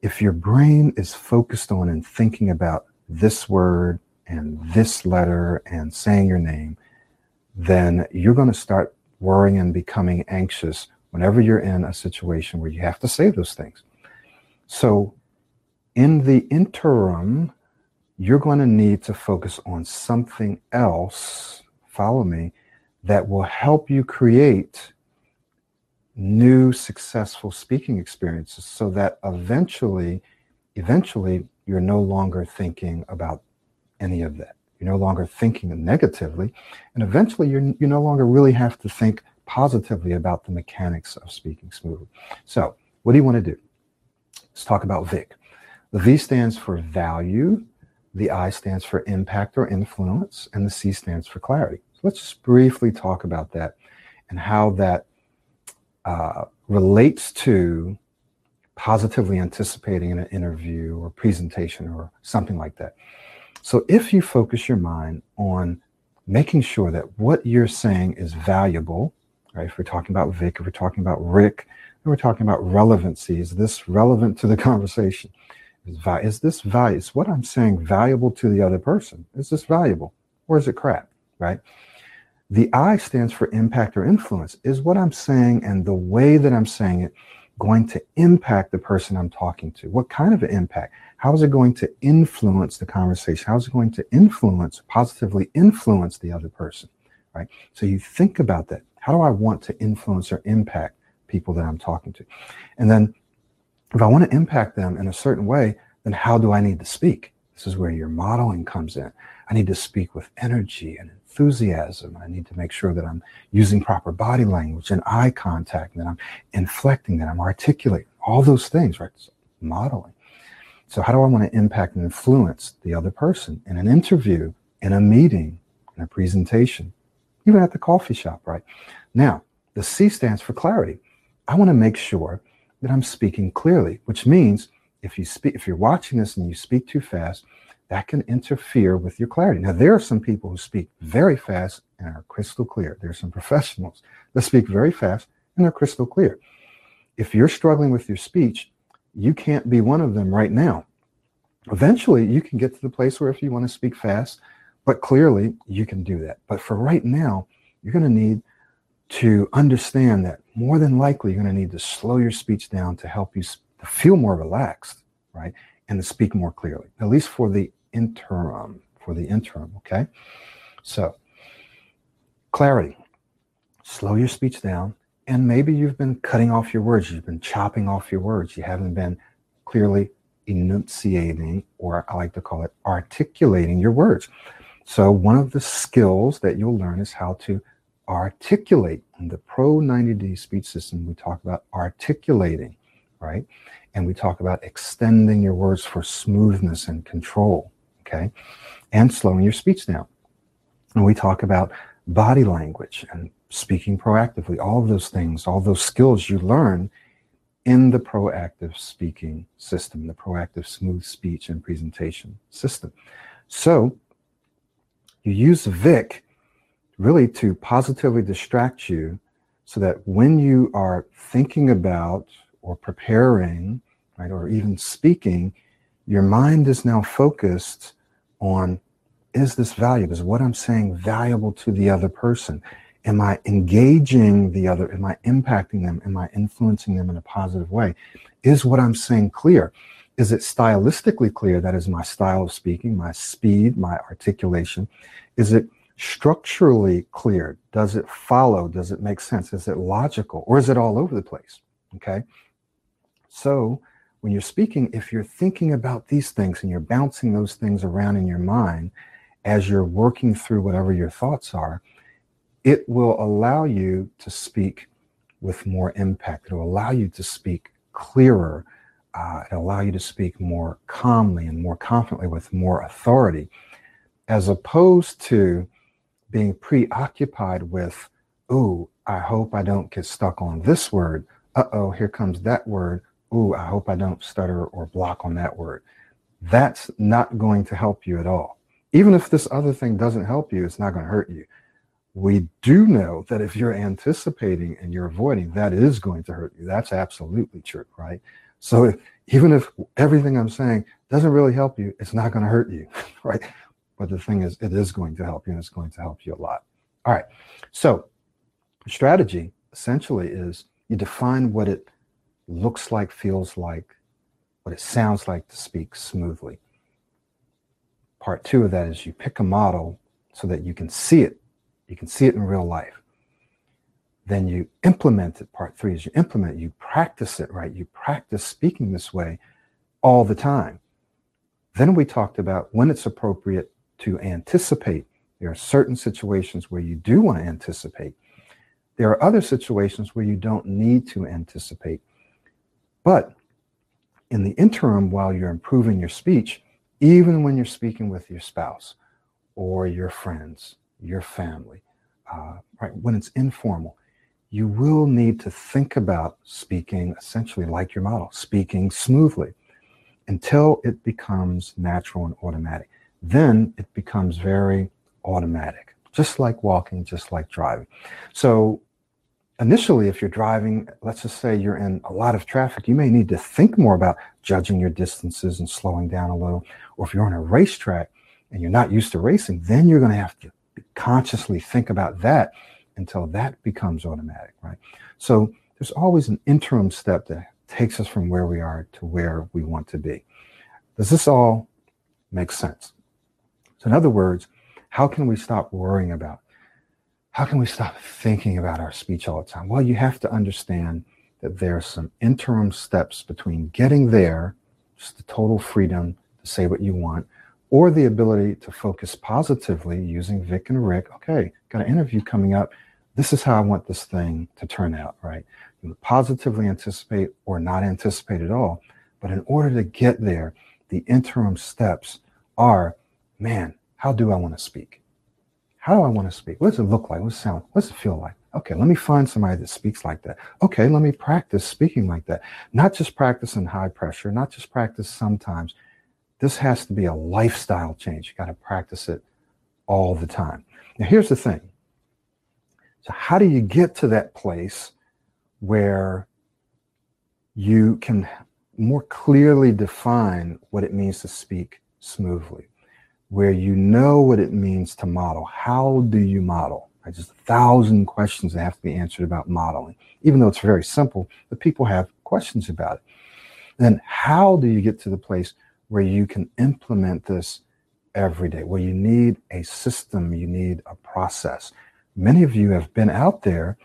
if your brain is focused on and thinking about this word and this letter and saying your name, then you're going to start worrying and becoming anxious whenever you're in a situation where you have to say those things. So, in the interim, you're going to need to focus on something else, follow me, that will help you create new successful speaking experiences so that eventually eventually you're no longer thinking about any of that you're no longer thinking negatively and eventually you're, you no longer really have to think positively about the mechanics of speaking smoothly. So what do you want to do? Let's talk about vic the v stands for value the i stands for impact or influence and the c stands for clarity. So let's just briefly talk about that and how that uh, relates to positively anticipating in an interview or presentation or something like that. So if you focus your mind on making sure that what you're saying is valuable, right? If we're talking about Vic, if we're talking about Rick, and we're talking about relevancy, is this relevant to the [laughs] conversation? Is, is this value? Is what I'm saying valuable to the other person? Is this valuable? Or is it crap, right? The I stands for impact or influence. Is what I'm saying and the way that I'm saying it going to impact the person I'm talking to? What kind of an impact? How is it going to influence the conversation? How is it going to influence, positively influence the other person? Right? So you think about that. How do I want to influence or impact people that I'm talking to? And then if I want to impact them in a certain way, then how do I need to speak? This is where your modeling comes in. I need to speak with energy and enthusiasm. I need to make sure that I'm using proper body language and eye contact, that I'm inflecting, that I'm articulating, all those things, right? So modeling. So, how do I want to impact and influence the other person in an interview, in a meeting, in a presentation, even at the coffee shop, right? Now, the C stands for clarity. I want to make sure that I'm speaking clearly, which means if you speak, if you're watching this and you speak too fast, that can interfere with your clarity. Now, there are some people who speak very fast and are crystal clear. There are some professionals that speak very fast and they're crystal clear. If you're struggling with your speech, you can't be one of them right now. Eventually, you can get to the place where if you want to speak fast, but clearly you can do that. But for right now, you're going to need to understand that more than likely you're going to need to slow your speech down to help you feel more relaxed, right? And to speak more clearly, at least for the interim, for the interim, okay? So, clarity. Slow your speech down. And maybe you've been cutting off your words, you've been chopping off your words, you haven't been clearly enunciating, or I like to call it articulating your words. So, one of the skills that you'll learn is how to articulate. In the Pro 90D speech system, we talk about articulating, right? And we talk about extending your words for smoothness and control okay? And slowing your speech down. And we talk about body language and speaking proactively, all of those things, all those skills you learn in the proactive speaking system, the proactive smooth speech and presentation system. So you use Vic really to positively distract you so that when you are thinking about or preparing, right, or even speaking, your mind is now focused on is this valuable? Is what I'm saying valuable to the other person? Am I engaging the other? Am I impacting them? Am I influencing them in a positive way? Is what I'm saying clear? Is it stylistically clear? That is my style of speaking, my speed, my articulation. Is it structurally clear? Does it follow? Does it make sense? Is it logical? Or is it all over the place? Okay. So when you're speaking, if you're thinking about these things and you're bouncing those things around in your mind as you're working through whatever your thoughts are, it will allow you to speak with more impact. It will allow you to speak clearer. Uh, it'll allow you to speak more calmly and more confidently with more authority, as opposed to being preoccupied with, ooh, I hope I don't get stuck on this word. Uh oh, here comes that word. Ooh, I hope I don't stutter or block on that word. That's not going to help you at all. Even if this other thing doesn't help you, it's not going to hurt you. We do know that if you're anticipating and you're avoiding, that is going to hurt you. That's absolutely true, right? So if, even if everything I'm saying doesn't really help you, it's not going to hurt you, [laughs] right? But the thing is, it is going to help you and it's going to help you a lot. All right. So, strategy essentially is you define what it looks like, feels like, what it sounds like to speak smoothly. Part two of that is you pick a model so that you can see it. You can see it in real life. Then you implement it. Part three is you implement, you practice it, right? You practice speaking this way all the time. Then we talked about when it's appropriate to anticipate. There are certain situations where you do want to anticipate. There are other situations where you don't need to anticipate. But in the interim, while you're improving your speech, even when you're speaking with your spouse or your friends, your family, uh, right, when it's informal, you will need to think about speaking essentially like your model, speaking smoothly until it becomes natural and automatic then it becomes very automatic, just like walking, just like driving. So initially, if you're driving, let's just say you're in a lot of traffic, you may need to think more about judging your distances and slowing down a little. Or if you're on a racetrack and you're not used to racing, then you're going to have to consciously think about that until that becomes automatic, right? So there's always an interim step that takes us from where we are to where we want to be. Does this all make sense? So, in other words, how can we stop worrying about? How can we stop thinking about our speech all the time? Well, you have to understand that there are some interim steps between getting there, just the total freedom to say what you want, or the ability to focus positively using Vic and Rick. Okay, got an interview coming up. This is how I want this thing to turn out, right? You positively anticipate or not anticipate at all. But in order to get there, the interim steps are man, how do I want to speak? How do I want to speak? What does it look like? What does it sound? What does it feel like? Okay, let me find somebody that speaks like that. Okay, let me practice speaking like that. Not just practice in high pressure, not just practice sometimes. This has to be a lifestyle change. You got to practice it all the time. Now, here's the thing. So, how do you get to that place where you can more clearly define what it means to speak smoothly? Where you know what it means to model. How do you model? Right? Just a thousand questions that have to be answered about modeling, even though it's very simple, but people have questions about it. then how do you get to the place where you can implement this every day, where you need a system, you need a process? Many of you have been out there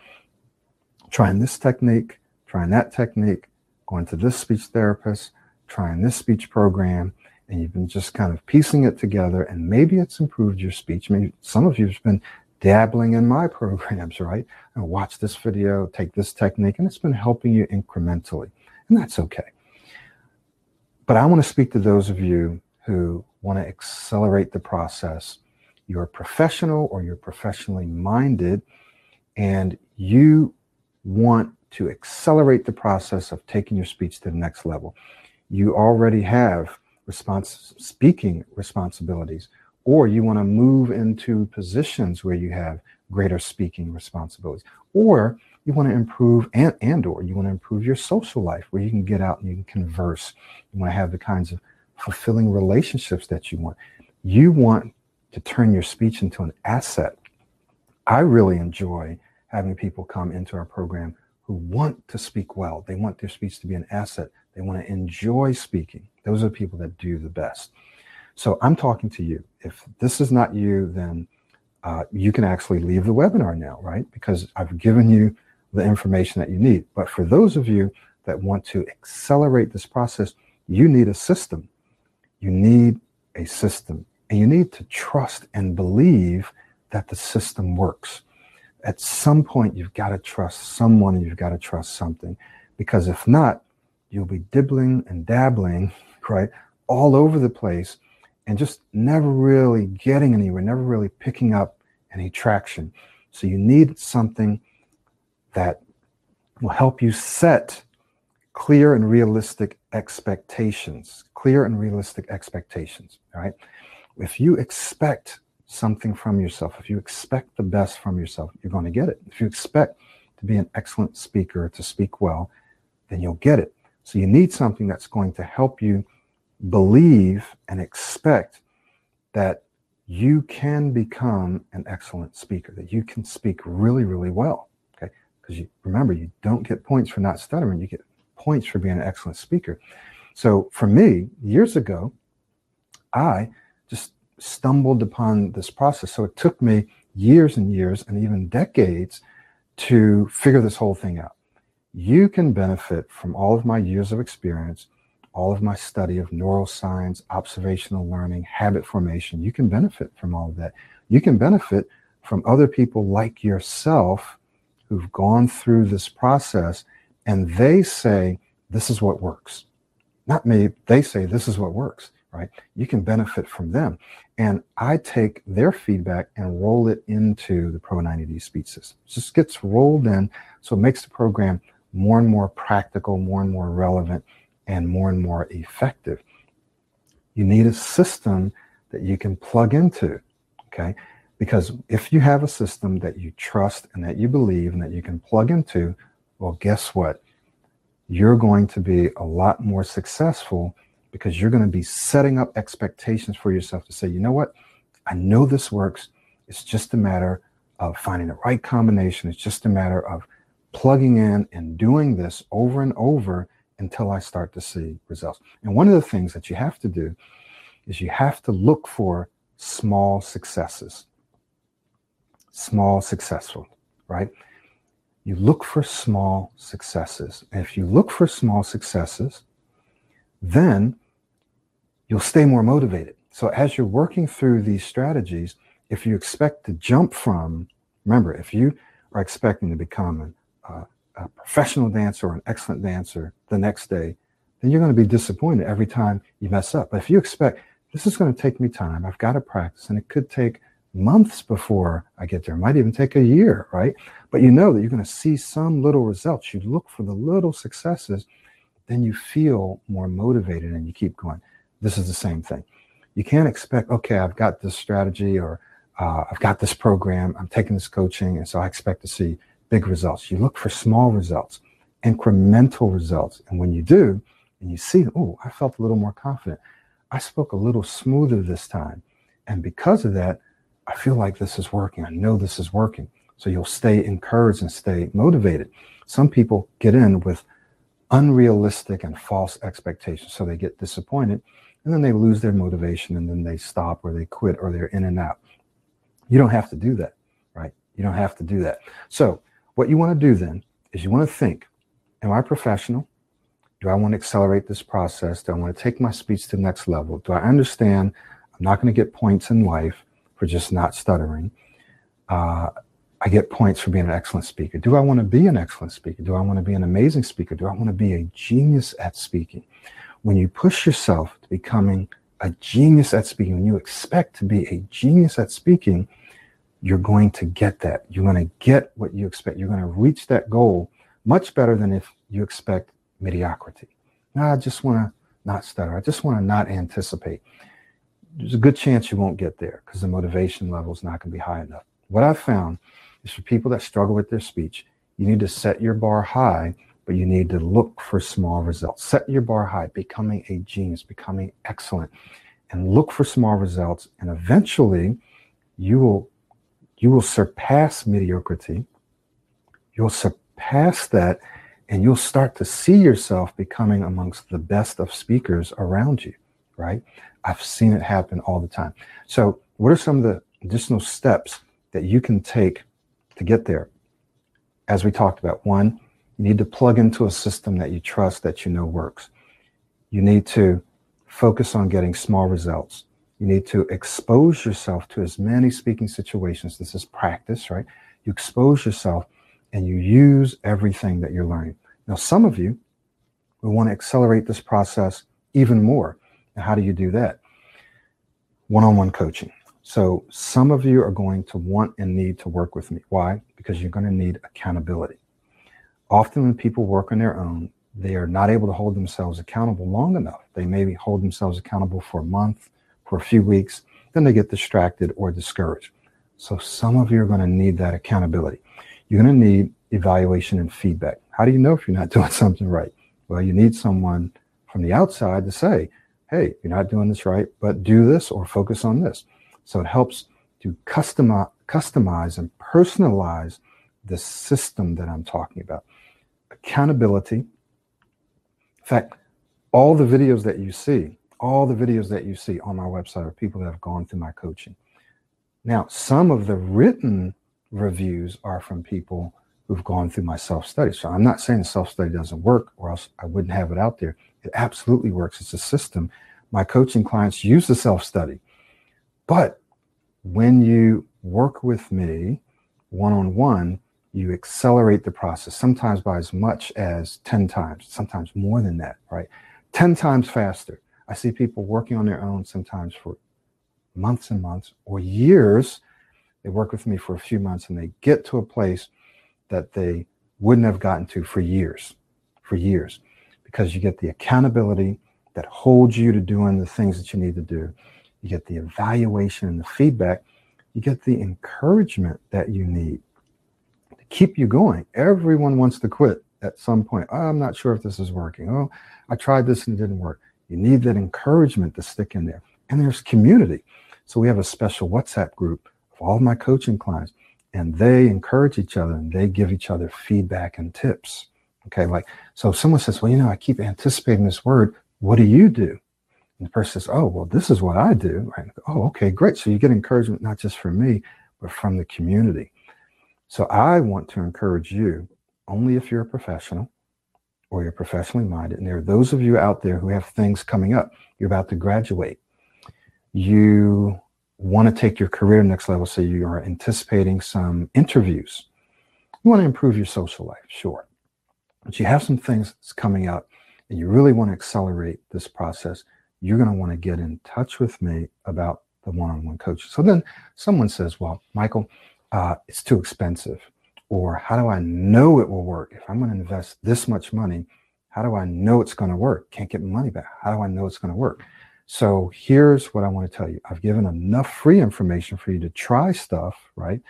trying this technique, trying that technique, going to this speech therapist, trying this speech program, and you've been just kind of piecing it together and maybe it's improved your speech. Maybe some of you have been dabbling in my [laughs] programs right? And watch this video take this technique and it's been helping you incrementally and that's okay. But i want to speak to those of you who want to accelerate the process. You're professional or you're professionally minded and you want to accelerate the process of taking your speech to the next level. You already have response speaking responsibilities or you want to move into positions where you have greater speaking responsibilities or you want to improve and, and or you want to improve your social life where you can get out and you can converse. You want to have the kinds of fulfilling relationships that you want. You want to turn your speech into an asset. I really enjoy having people come into our program who want to speak well. They want their speech to be an asset. They want to enjoy speaking those are the people that do the best. So I'm talking to you. If this is not you, then uh, you can actually leave the webinar now, right? Because I've given you the information that you need. But for those of you that want to accelerate this process, you need a system. You need a system. And you need to trust and believe that the system works. At some point, you've got to trust someone, you've got to trust something. Because if not, you'll be dibbling and dabbling, right, all over the place and just never really getting anywhere, never really picking up any traction. So you need something that will help you set clear and realistic expectations. Clear and realistic expectations, right? If you expect something from yourself, if you expect the best from yourself, you're going to get it. If you expect to be an excellent speaker, to speak well, then you'll get it. So you need something that's going to help you believe and expect that you can become an excellent speaker, that you can speak really, really well. Okay. Because you remember, you don't get points for not stuttering, you get points for being an excellent speaker. So for me, years ago, I just stumbled upon this process. So it took me years and years and even decades to figure this whole thing out. You can benefit from all of my years of experience, all of my study of neuroscience, observational learning, habit formation. You can benefit from all of that. You can benefit from other people like yourself who've gone through this process and they say, this is what works. Not me, they say, this is what works, right? You can benefit from them. And I take their feedback and roll it into the Pro 90D speech system. It just gets rolled in. So it makes the program more and more practical, more and more relevant, and more and more effective. You need a system that you can plug into, okay? Because if you have a system that you trust and that you believe and that you can plug into, well, guess what? You're going to be a lot more successful because you're going to be setting up expectations for yourself to say, you know what? I know this works. It's just a matter of finding the right combination. It's just a matter of plugging in and doing this over and over until I start to see results. And one of the things that you have to do is you have to look for small successes. Small successful, right? You look for small successes. And if you look for small successes, then you'll stay more motivated. So as you're working through these strategies, if you expect to jump from, remember, if you are expecting to become an uh, a professional dancer or an excellent dancer the next day, then you're going to be disappointed every time you mess up. But if you expect this is going to take me time, I've got to practice, and it could take months before I get there. It might even take a year, right? But you know that you're going to see some little results. You look for the little successes, then you feel more motivated and you keep going. This is the same thing. You can't expect, okay, I've got this strategy or uh, I've got this program, I'm taking this coaching, and so I expect to see big results. You look for small results, incremental results. And when you do, and you see, oh, I felt a little more confident. I spoke a little smoother this time. And because of that, I feel like this is working. I know this is working. So you'll stay encouraged and stay motivated. Some people get in with unrealistic and false expectations. So they get disappointed and then they lose their motivation and then they stop or they quit or they're in and out. You don't have to do that, right? You don't have to do that. So what you want to do then is you want to think, am I professional? Do I want to accelerate this process? Do I want to take my speech to the next level? Do I understand I'm not going to get points in life for just not stuttering? Uh, I get points for being an excellent speaker. Do I want to be an excellent speaker? Do I want to be an amazing speaker? Do I want to be a genius at speaking? When you push yourself to becoming a genius at speaking, when you expect to be a genius at speaking, you're going to get that. You're going to get what you expect. You're going to reach that goal much better than if you expect mediocrity. Now, I just want to not stutter. I just want to not anticipate. There's a good chance you won't get there because the motivation level is not going to be high enough. What I've found is for people that struggle with their speech, you need to set your bar high, but you need to look for small results. Set your bar high, becoming a genius, becoming excellent, and look for small results. And eventually, you will you will surpass mediocrity. You'll surpass that, and you'll start to see yourself becoming amongst the best of speakers around you, right? I've seen it happen all the time. So, what are some of the additional steps that you can take to get there. As we talked about, one, you need to plug into a system that you trust that you know works. You need to focus on getting small results. You need to expose yourself to as many speaking situations. This is practice, right? You expose yourself and you use everything that you're learning. Now, some of you will want to accelerate this process even more. And how do you do that? One on one coaching. So, some of you are going to want and need to work with me. Why? Because you're going to need accountability. Often, when people work on their own, they are not able to hold themselves accountable long enough. They maybe hold themselves accountable for a month, for a few weeks, then they get distracted or discouraged. So some of you are going to need that accountability. You're going to need evaluation and feedback. How do you know if you're not [laughs] doing something right? Well, you need someone from the outside to say, hey, you're not doing this right, but do this or focus on this. So it helps to customize, customize and personalize the system that I'm talking about. Accountability. In fact, all the videos that you see all the videos that you see on my website are people that have gone through my coaching. Now, some of the written reviews are from people who've gone through my self study. So I'm not saying self study doesn't work, or else I wouldn't have it out there. It absolutely works. It's a system. My coaching clients use the self study. But when you work with me one on one, you accelerate the process, sometimes by as much as 10 times, sometimes more than that, right? 10 times faster. I see people working on their own sometimes for months and months or years. They work with me for a few months and they get to a place that they wouldn't have gotten to for years, for years, because you get the accountability that holds you to doing the things that you need to do. You get the evaluation and the feedback. You get the encouragement that you need to keep you going. Everyone wants to quit at some point. Oh, I'm not sure if this is working. Oh, I tried this and it didn't work. You need that encouragement to stick in there. And there's community. So we have a special WhatsApp group of all my coaching clients, and they encourage each other and they give each other feedback and tips. Okay, like so if someone says, Well, you know, I keep anticipating this word, what do you do? And the person says, Oh, well, this is what I do. Right? Oh, okay, great. So you get encouragement not just from me, but from the community. So I want to encourage you only if you're a professional or you're professionally minded, and there are those of you out there who have things coming up. You're about to graduate. You want to take your career next level, so you are anticipating some interviews. You want to improve your social life, sure. But you have some things that's coming up and you really want to accelerate this process. You're going to want to get in touch with me about the one on one coaching. So then someone says, Well, Michael, uh, it's too expensive or how do I know it will work? If I'm going to invest this much money, how do I know it's going to work? Can't get money back. How do I know it's going to work? So here's what I want to tell you. I've given enough free information for you to try stuff, right?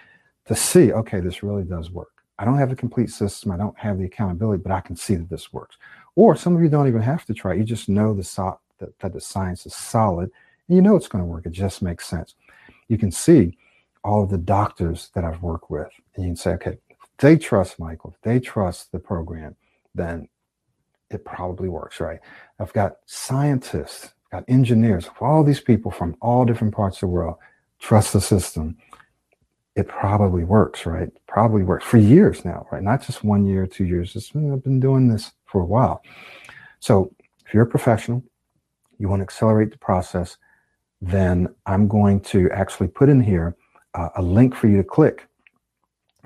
To see, okay, this really does work. I don't have a complete system. I don't have the accountability, but I can see that this works. Or some of you don't even have to try. You just know the so- that, that the science is solid and you know it's going to work. It just makes sense. You can see all of the doctors that I've worked with, and you can say, okay, they trust Michael, they trust the program, then it probably works, right? I've got scientists, I've got engineers, all these people from all different parts of the world trust the system. It probably works, right? Probably works for years now, right? Not just one year, two years. It's been, I've been doing this for a while. So if you're a professional, you want to accelerate the process, then I'm going to actually put in here uh, a link for you to click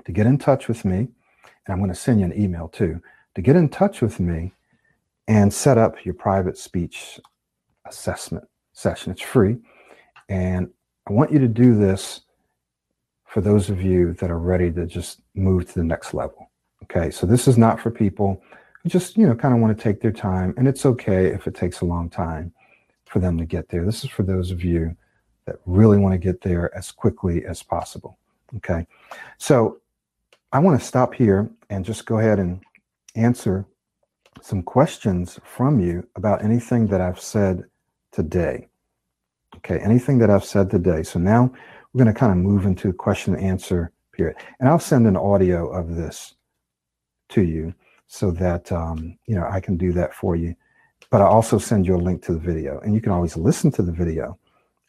to get in touch with me, and I'm going to send you an email too, to get in touch with me and set up your private speech assessment session. It's free. And I want you to do this for those of you that are ready to just move to the next level. Okay. So this is not for people who just, you know, kind of want to take their time. And it's okay if it takes a long time for them to get there. This is for those of you that really want to get there as quickly as possible. Okay. So I want to stop here and just go ahead and answer some questions from you about anything that I've said today. Okay, anything that I've said today. So now we're going to kind of move into a question and answer period. And I'll send an audio of this to you so that um, you know I can do that for you. But I'll also send you a link to the video, and you can always listen to the video.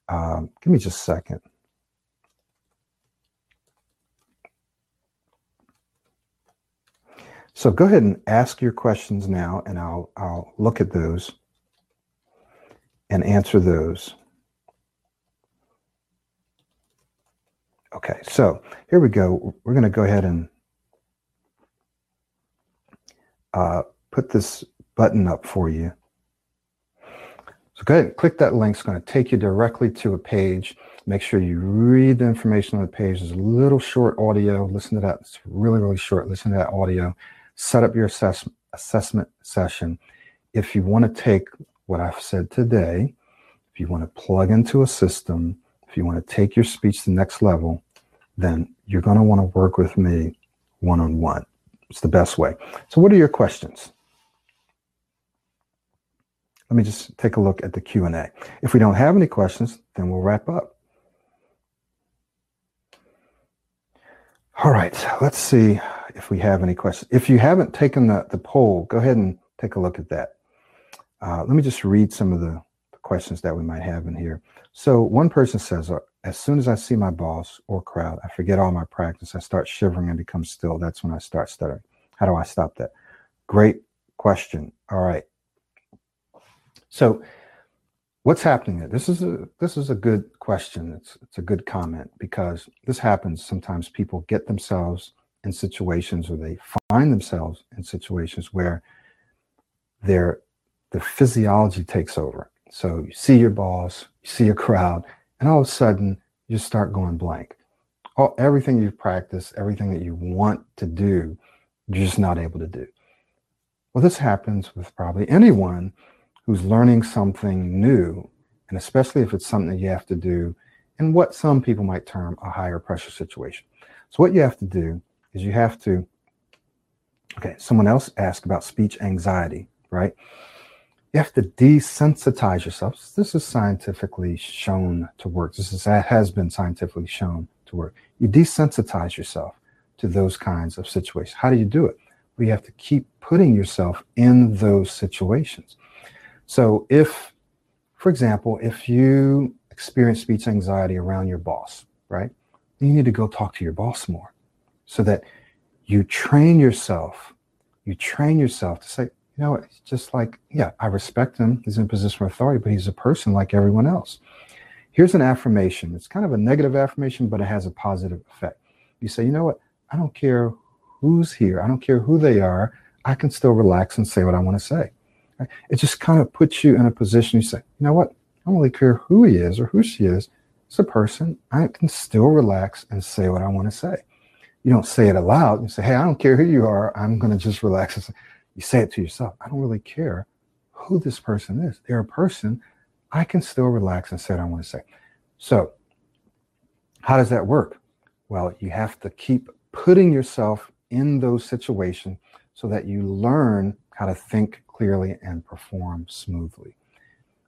Um, give me just a second. So go ahead and ask your questions now, and I'll I'll look at those and answer those. Okay, so here we go. We're going to go ahead and uh, put this button up for you. So go ahead and click that link. It's going to take you directly to a page. Make sure you read the information on the page. There's a little short audio. Listen to that. It's really, really short. Listen to that audio. Set up your assess- assessment session. If you want to take what I've said today, if you want to plug into a system, if you want to take your speech to the next level, then you're going to want to work with me one on one. It's the best way. So, what are your questions? Let me just take a look at the Q&A. If we don't have any questions, then we'll wrap up. All right, let's see if we have any questions. If you haven't taken the, the poll, go ahead and take a look at that. Uh, let me just read some of the, the questions that we might have in here. So one person says, uh, as soon as I see my boss or crowd, I forget all my practice. I start shivering and become still. That's when I start stuttering. How do I stop that? Great question. All right. So what's happening there? This is a this is a good question. It's it's a good comment because this happens sometimes people get themselves in situations or they find themselves in situations where their the physiology takes over. So you see your boss, you see a crowd, and all of a sudden you start going blank. All, everything you've practiced, everything that you want to do, you're just not able to do. Well, this happens with probably anyone who's learning something new, and especially if it's something you have to do in what some people might term a higher pressure situation. So, what you have to do is you have to, okay, someone else asked about speech anxiety, right? You have to desensitize yourself. This is scientifically shown to work. This is, has been scientifically shown to work. You desensitize yourself to those kinds of situations. How do you do it? Well, you have to keep putting yourself in those situations. So, if, for example, if you experience speech anxiety around your boss, right, you need to go talk to your boss more so that you train yourself. You train yourself to say, you know, it's just like, yeah, I respect him. He's in a position of authority, but he's a person like everyone else. Here's an affirmation. It's kind of a negative affirmation, but it has a positive effect. You say, you know what? I don't care who's here. I don't care who they are. I can still relax and say what I want to say. It just kind of puts you in a position. You say, you know what? I don't really care who he is or who she is. It's a person. I can still relax and say what I want to say. You don't say it aloud. You say, hey, I don't care who you are. I'm going to just relax you say it to yourself. I don't really care who this person is. They're a person. I can still relax and say what I want to say. So, how does that work? Well, you have to keep putting yourself in those situations so that you learn how to think clearly and perform smoothly.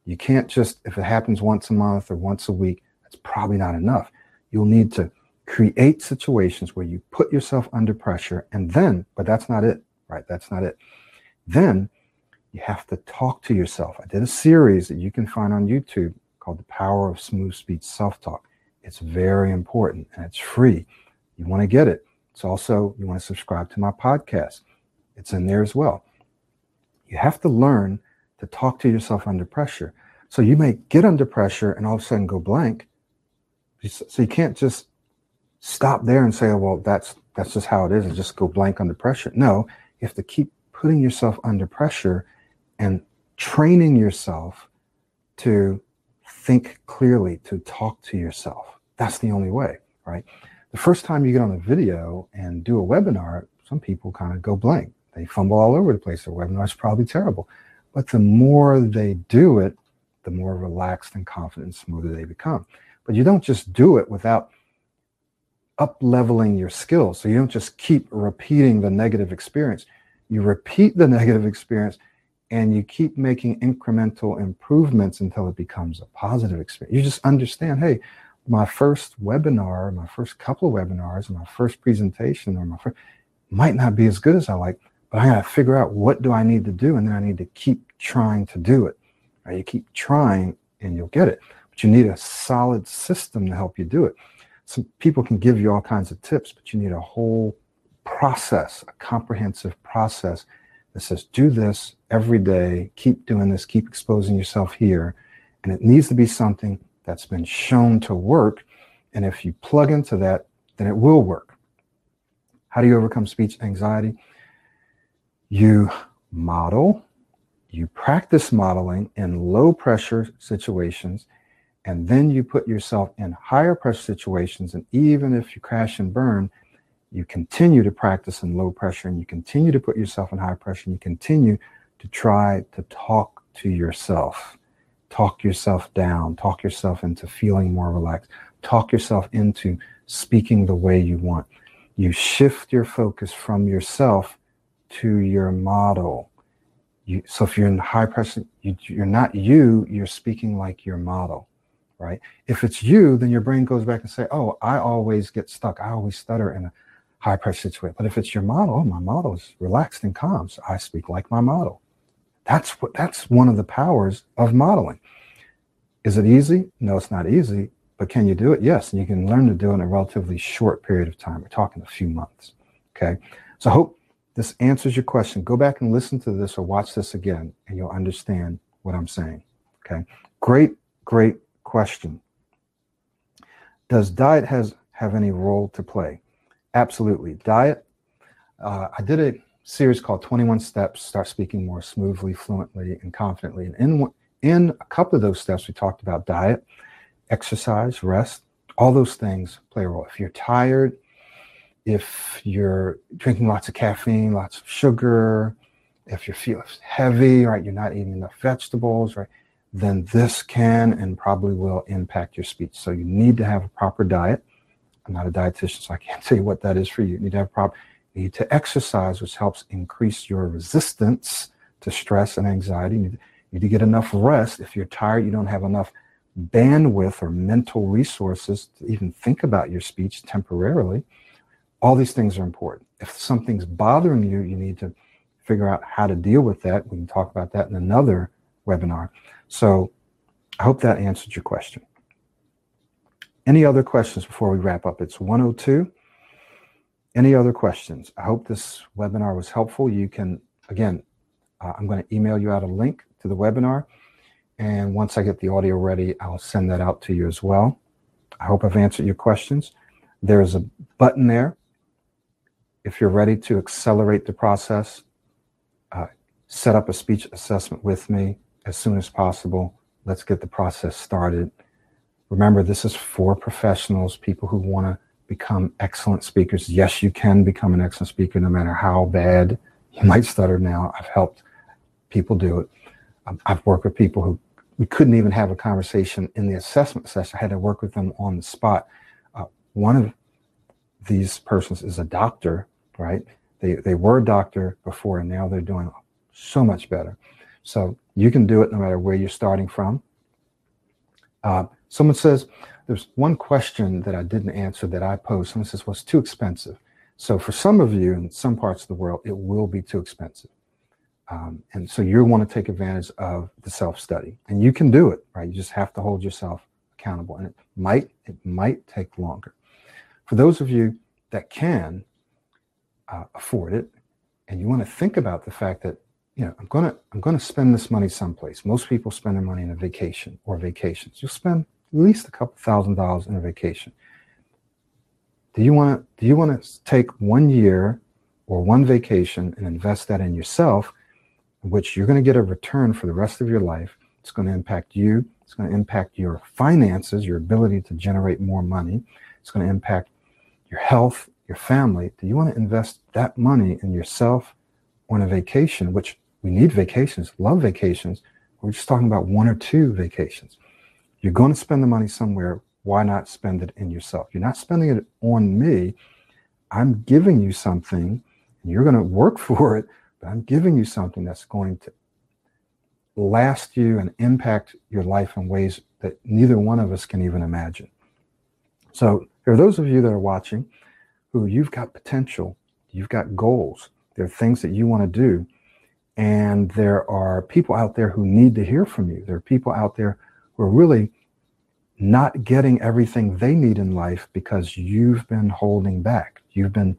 You can't just, if it happens once a month or once a week, that's probably not enough. You'll need to create situations where you put yourself under pressure and then, but that's not it, right? That's not it. Then you have to talk to yourself. I did a series that you can find on YouTube called The Power of Smooth Speech Self Talk. It's very important and it's free. You want to get it. It's also, you want to subscribe to my podcast. It's in there as well. You have to learn to talk to yourself under pressure. So you may get under pressure and all of a sudden go blank. So you can't just stop there and say, oh, well, that's that's just how it is, and just go blank under pressure. No, you have to keep putting yourself under pressure and training yourself to think clearly, to talk to yourself. That's the only way, right? The first time you get on a video and do a webinar, some people kind of go blank. They fumble all over the place. Their webinar is probably terrible. But the more they do it, the more relaxed and confident and smoother they become. But you don't just do it without up leveling your skills. So you don't just keep repeating the negative experience you repeat the [laughs] negative experience and you keep making incremental improvements until it becomes a positive experience. You just understand, hey, my first webinar, my first couple of webinars, my first presentation, or my first might not be as good as I like, but I gotta figure out what do I need to do, and then I need to keep trying to do it. Right? You keep trying, and you'll get it. But you need a solid system to help you do it. Some people can give you all kinds of tips, but you need a whole process, a comprehensive process that says, do this every day, keep doing this, keep exposing yourself here. And it needs to be something that's been shown to work. And if you plug into that, then it will work. How do you overcome speech anxiety? You model, you practice modeling in low pressure situations, and then you put yourself in higher pressure situations. And even if you crash and burn, you continue to practice in low pressure and you continue to put yourself in high pressure and you continue to try to talk to yourself, talk yourself down, talk yourself into feeling more relaxed, talk yourself into speaking the way you want. You shift your focus from yourself to your model. You, so if you're in high pressure, you, you're not you, you're speaking like your model, right? If it's you, then your brain goes back and say, oh, I always get stuck. I always stutter in a high pressure situation. But if it's your model, oh, my model is relaxed and calm. So I speak like my model. That's what that's one of the powers of modeling. Is it easy? No, it's not easy. But can you do it? Yes. And you can learn to do it in a relatively short period of time. We're talking a few months. Okay. So I hope this answers your question. Go back and listen to this or watch this again, and you'll understand what I'm saying. Okay. Great, great question. Does diet has have any role to play? Absolutely. Diet. Uh, I did a series called 21 Steps Start Speaking More Smoothly, Fluently, and Confidently. And in, in a couple of those steps, we talked about diet, exercise, rest. All those things play a role. If you're tired, if you're drinking lots of caffeine, lots of sugar, if you're feeling heavy, right, you're not eating enough vegetables, right, then this can and probably will impact your speech. So you need to have a proper diet. I'm not a dietitian, so I can't [laughs] tell you what that is for you. You need to have proper, you need to exercise, which helps increase your resistance to stress and anxiety. You need, you need to get enough rest. If you're tired, you don't have enough bandwidth or mental resources to even think about your speech temporarily. All these things are important. If something's bothering you, you need to figure out how to deal with that. We can talk about that in another webinar. So I hope that answered your question. Any other questions before we wrap up? It's 102. Any other questions? I hope this webinar was helpful. You can, again, uh, I'm going to email you out a link to the webinar. And once I get the audio ready, I'll send that out to you as well. I hope I've answered your questions. There's a button there. If you're ready to accelerate the process, uh, set up a speech assessment with me as soon as possible. Let's get the process started. Remember, this is for professionals, people who want to become excellent speakers. Yes, you can become an excellent speaker no matter how bad you might stutter now. I've helped people do it. Um, I've worked with people who we couldn't even have a conversation in the assessment session. I had to work with them on the spot. Uh, one of these persons is a doctor, right? They, they were a doctor before and now they're doing so much better. So you can do it no matter where you're starting from. Uh, Someone says, there's one question that I didn't answer that I posed. Someone says, well, it's too expensive. So for some of you in some parts of the world, it will be too expensive. Um, and so you want to take advantage of the self-study and you can do it, right? You just have to hold yourself accountable and it might, it might take longer. For those of you that can uh, afford it and you want to think about the fact that know, I'm gonna I'm gonna spend this money someplace. Most people spend their money in a vacation or vacations. You'll spend at least a couple thousand dollars in a vacation. Do you want to do you want to take one year or one vacation and invest that in yourself, in which you're going to get a return for the rest of your life? It's going to impact you. It's going to impact your finances, your ability to generate more money. It's going to impact your health, your family. Do you want to invest that money in yourself on a vacation, which we need vacations, love vacations. We're just talking about one or two vacations. You're going to spend the money somewhere. Why not spend it in yourself? You're not spending it on me. I'm giving you something, and you're going to work [laughs] for it, but I'm giving you something that's going to last you and impact your life in ways that neither one of us can even imagine. So, there are those of you that are watching who you've got potential, you've got goals, there are things that you want to do, and there are people out there who need to hear from you. There are people out there who are really not getting everything they need in life because you've been holding back. You've been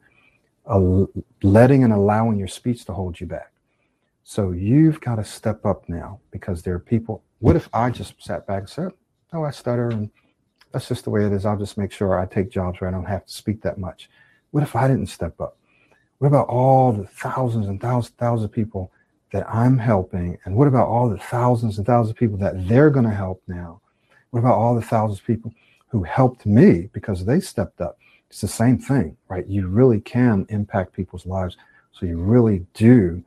letting and allowing your speech to hold you back. So you've got to step up now because there are people. What if I just sat back and said, "Oh, I stutter, and that's just the way it is. I'll just make sure I take jobs where I don't have to speak that much." What if I didn't step up? What about all the thousands and thousands, thousands of people that I'm helping? And what about all the thousands and thousands of people that they're going to help now? What about all the thousands of people who helped me because they stepped up? It's the same thing, right? You really can impact people's lives. So you really do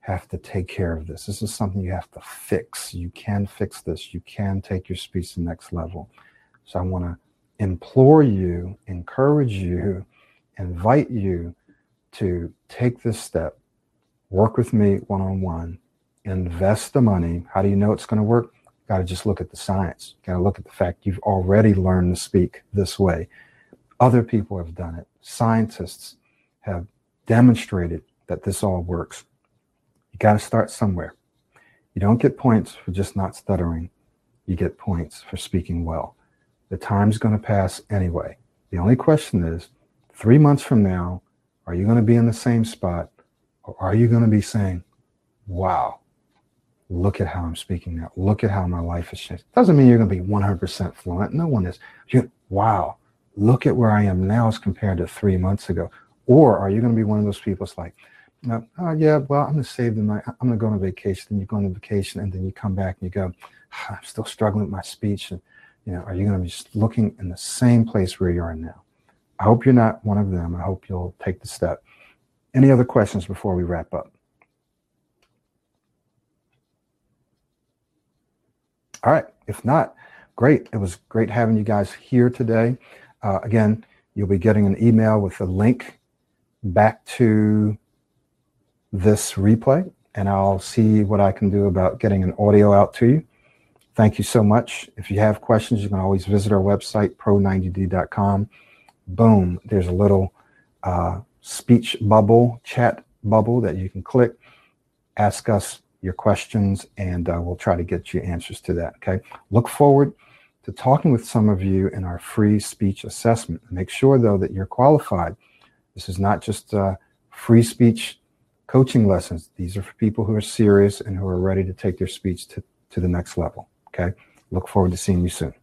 have to take care of this. This is something you have to fix. You can fix this. You can take your speech to the next level. So I want to implore you, encourage you, invite you to take this step, work with me one on one, invest the money. How do you know it's going to work? Got to just look at the science. Got to look at the fact you've already learned to speak this way. Other people have done it. Scientists have demonstrated that this all works. You got to start somewhere. You don't get points for just not stuttering. You get points for speaking well. The time's going to pass anyway. The only question is three months from now, are you going to be in the same spot or are you going to be saying, wow, look at how I'm speaking now. Look at how my life has changed. Doesn't mean you're going to be 100% fluent. No one is. You, wow, look at where I am now as compared to three months ago. Or are you going to be one of those people that's like, oh, yeah, well, I'm going to save the night. I'm going to go on vacation. Then you go on vacation and then you come back and you go, ah, I'm still struggling with my speech. And, you know, are you going to be looking in the same place where you are now? I hope you're not one of them. I hope you'll take the step. Any other questions before we wrap up? All right. If not, great. It was great having you guys here today. Uh, again, you'll be getting an email with a link back to this replay, and I'll see what I can do about getting an audio out to you. Thank you so much. If you have questions, you can always visit our website, pro90d.com boom, there's a little uh, speech bubble, chat bubble that you can click. Ask us your questions, and uh, we'll try to get you answers to that. Okay. Look forward to talking with some of you in our free speech assessment. Make sure, though, that you're qualified. This is not just uh, free speech coaching lessons. These are for people who are serious and who are ready to take their speech to, to the next level. Okay. Look forward to seeing you soon.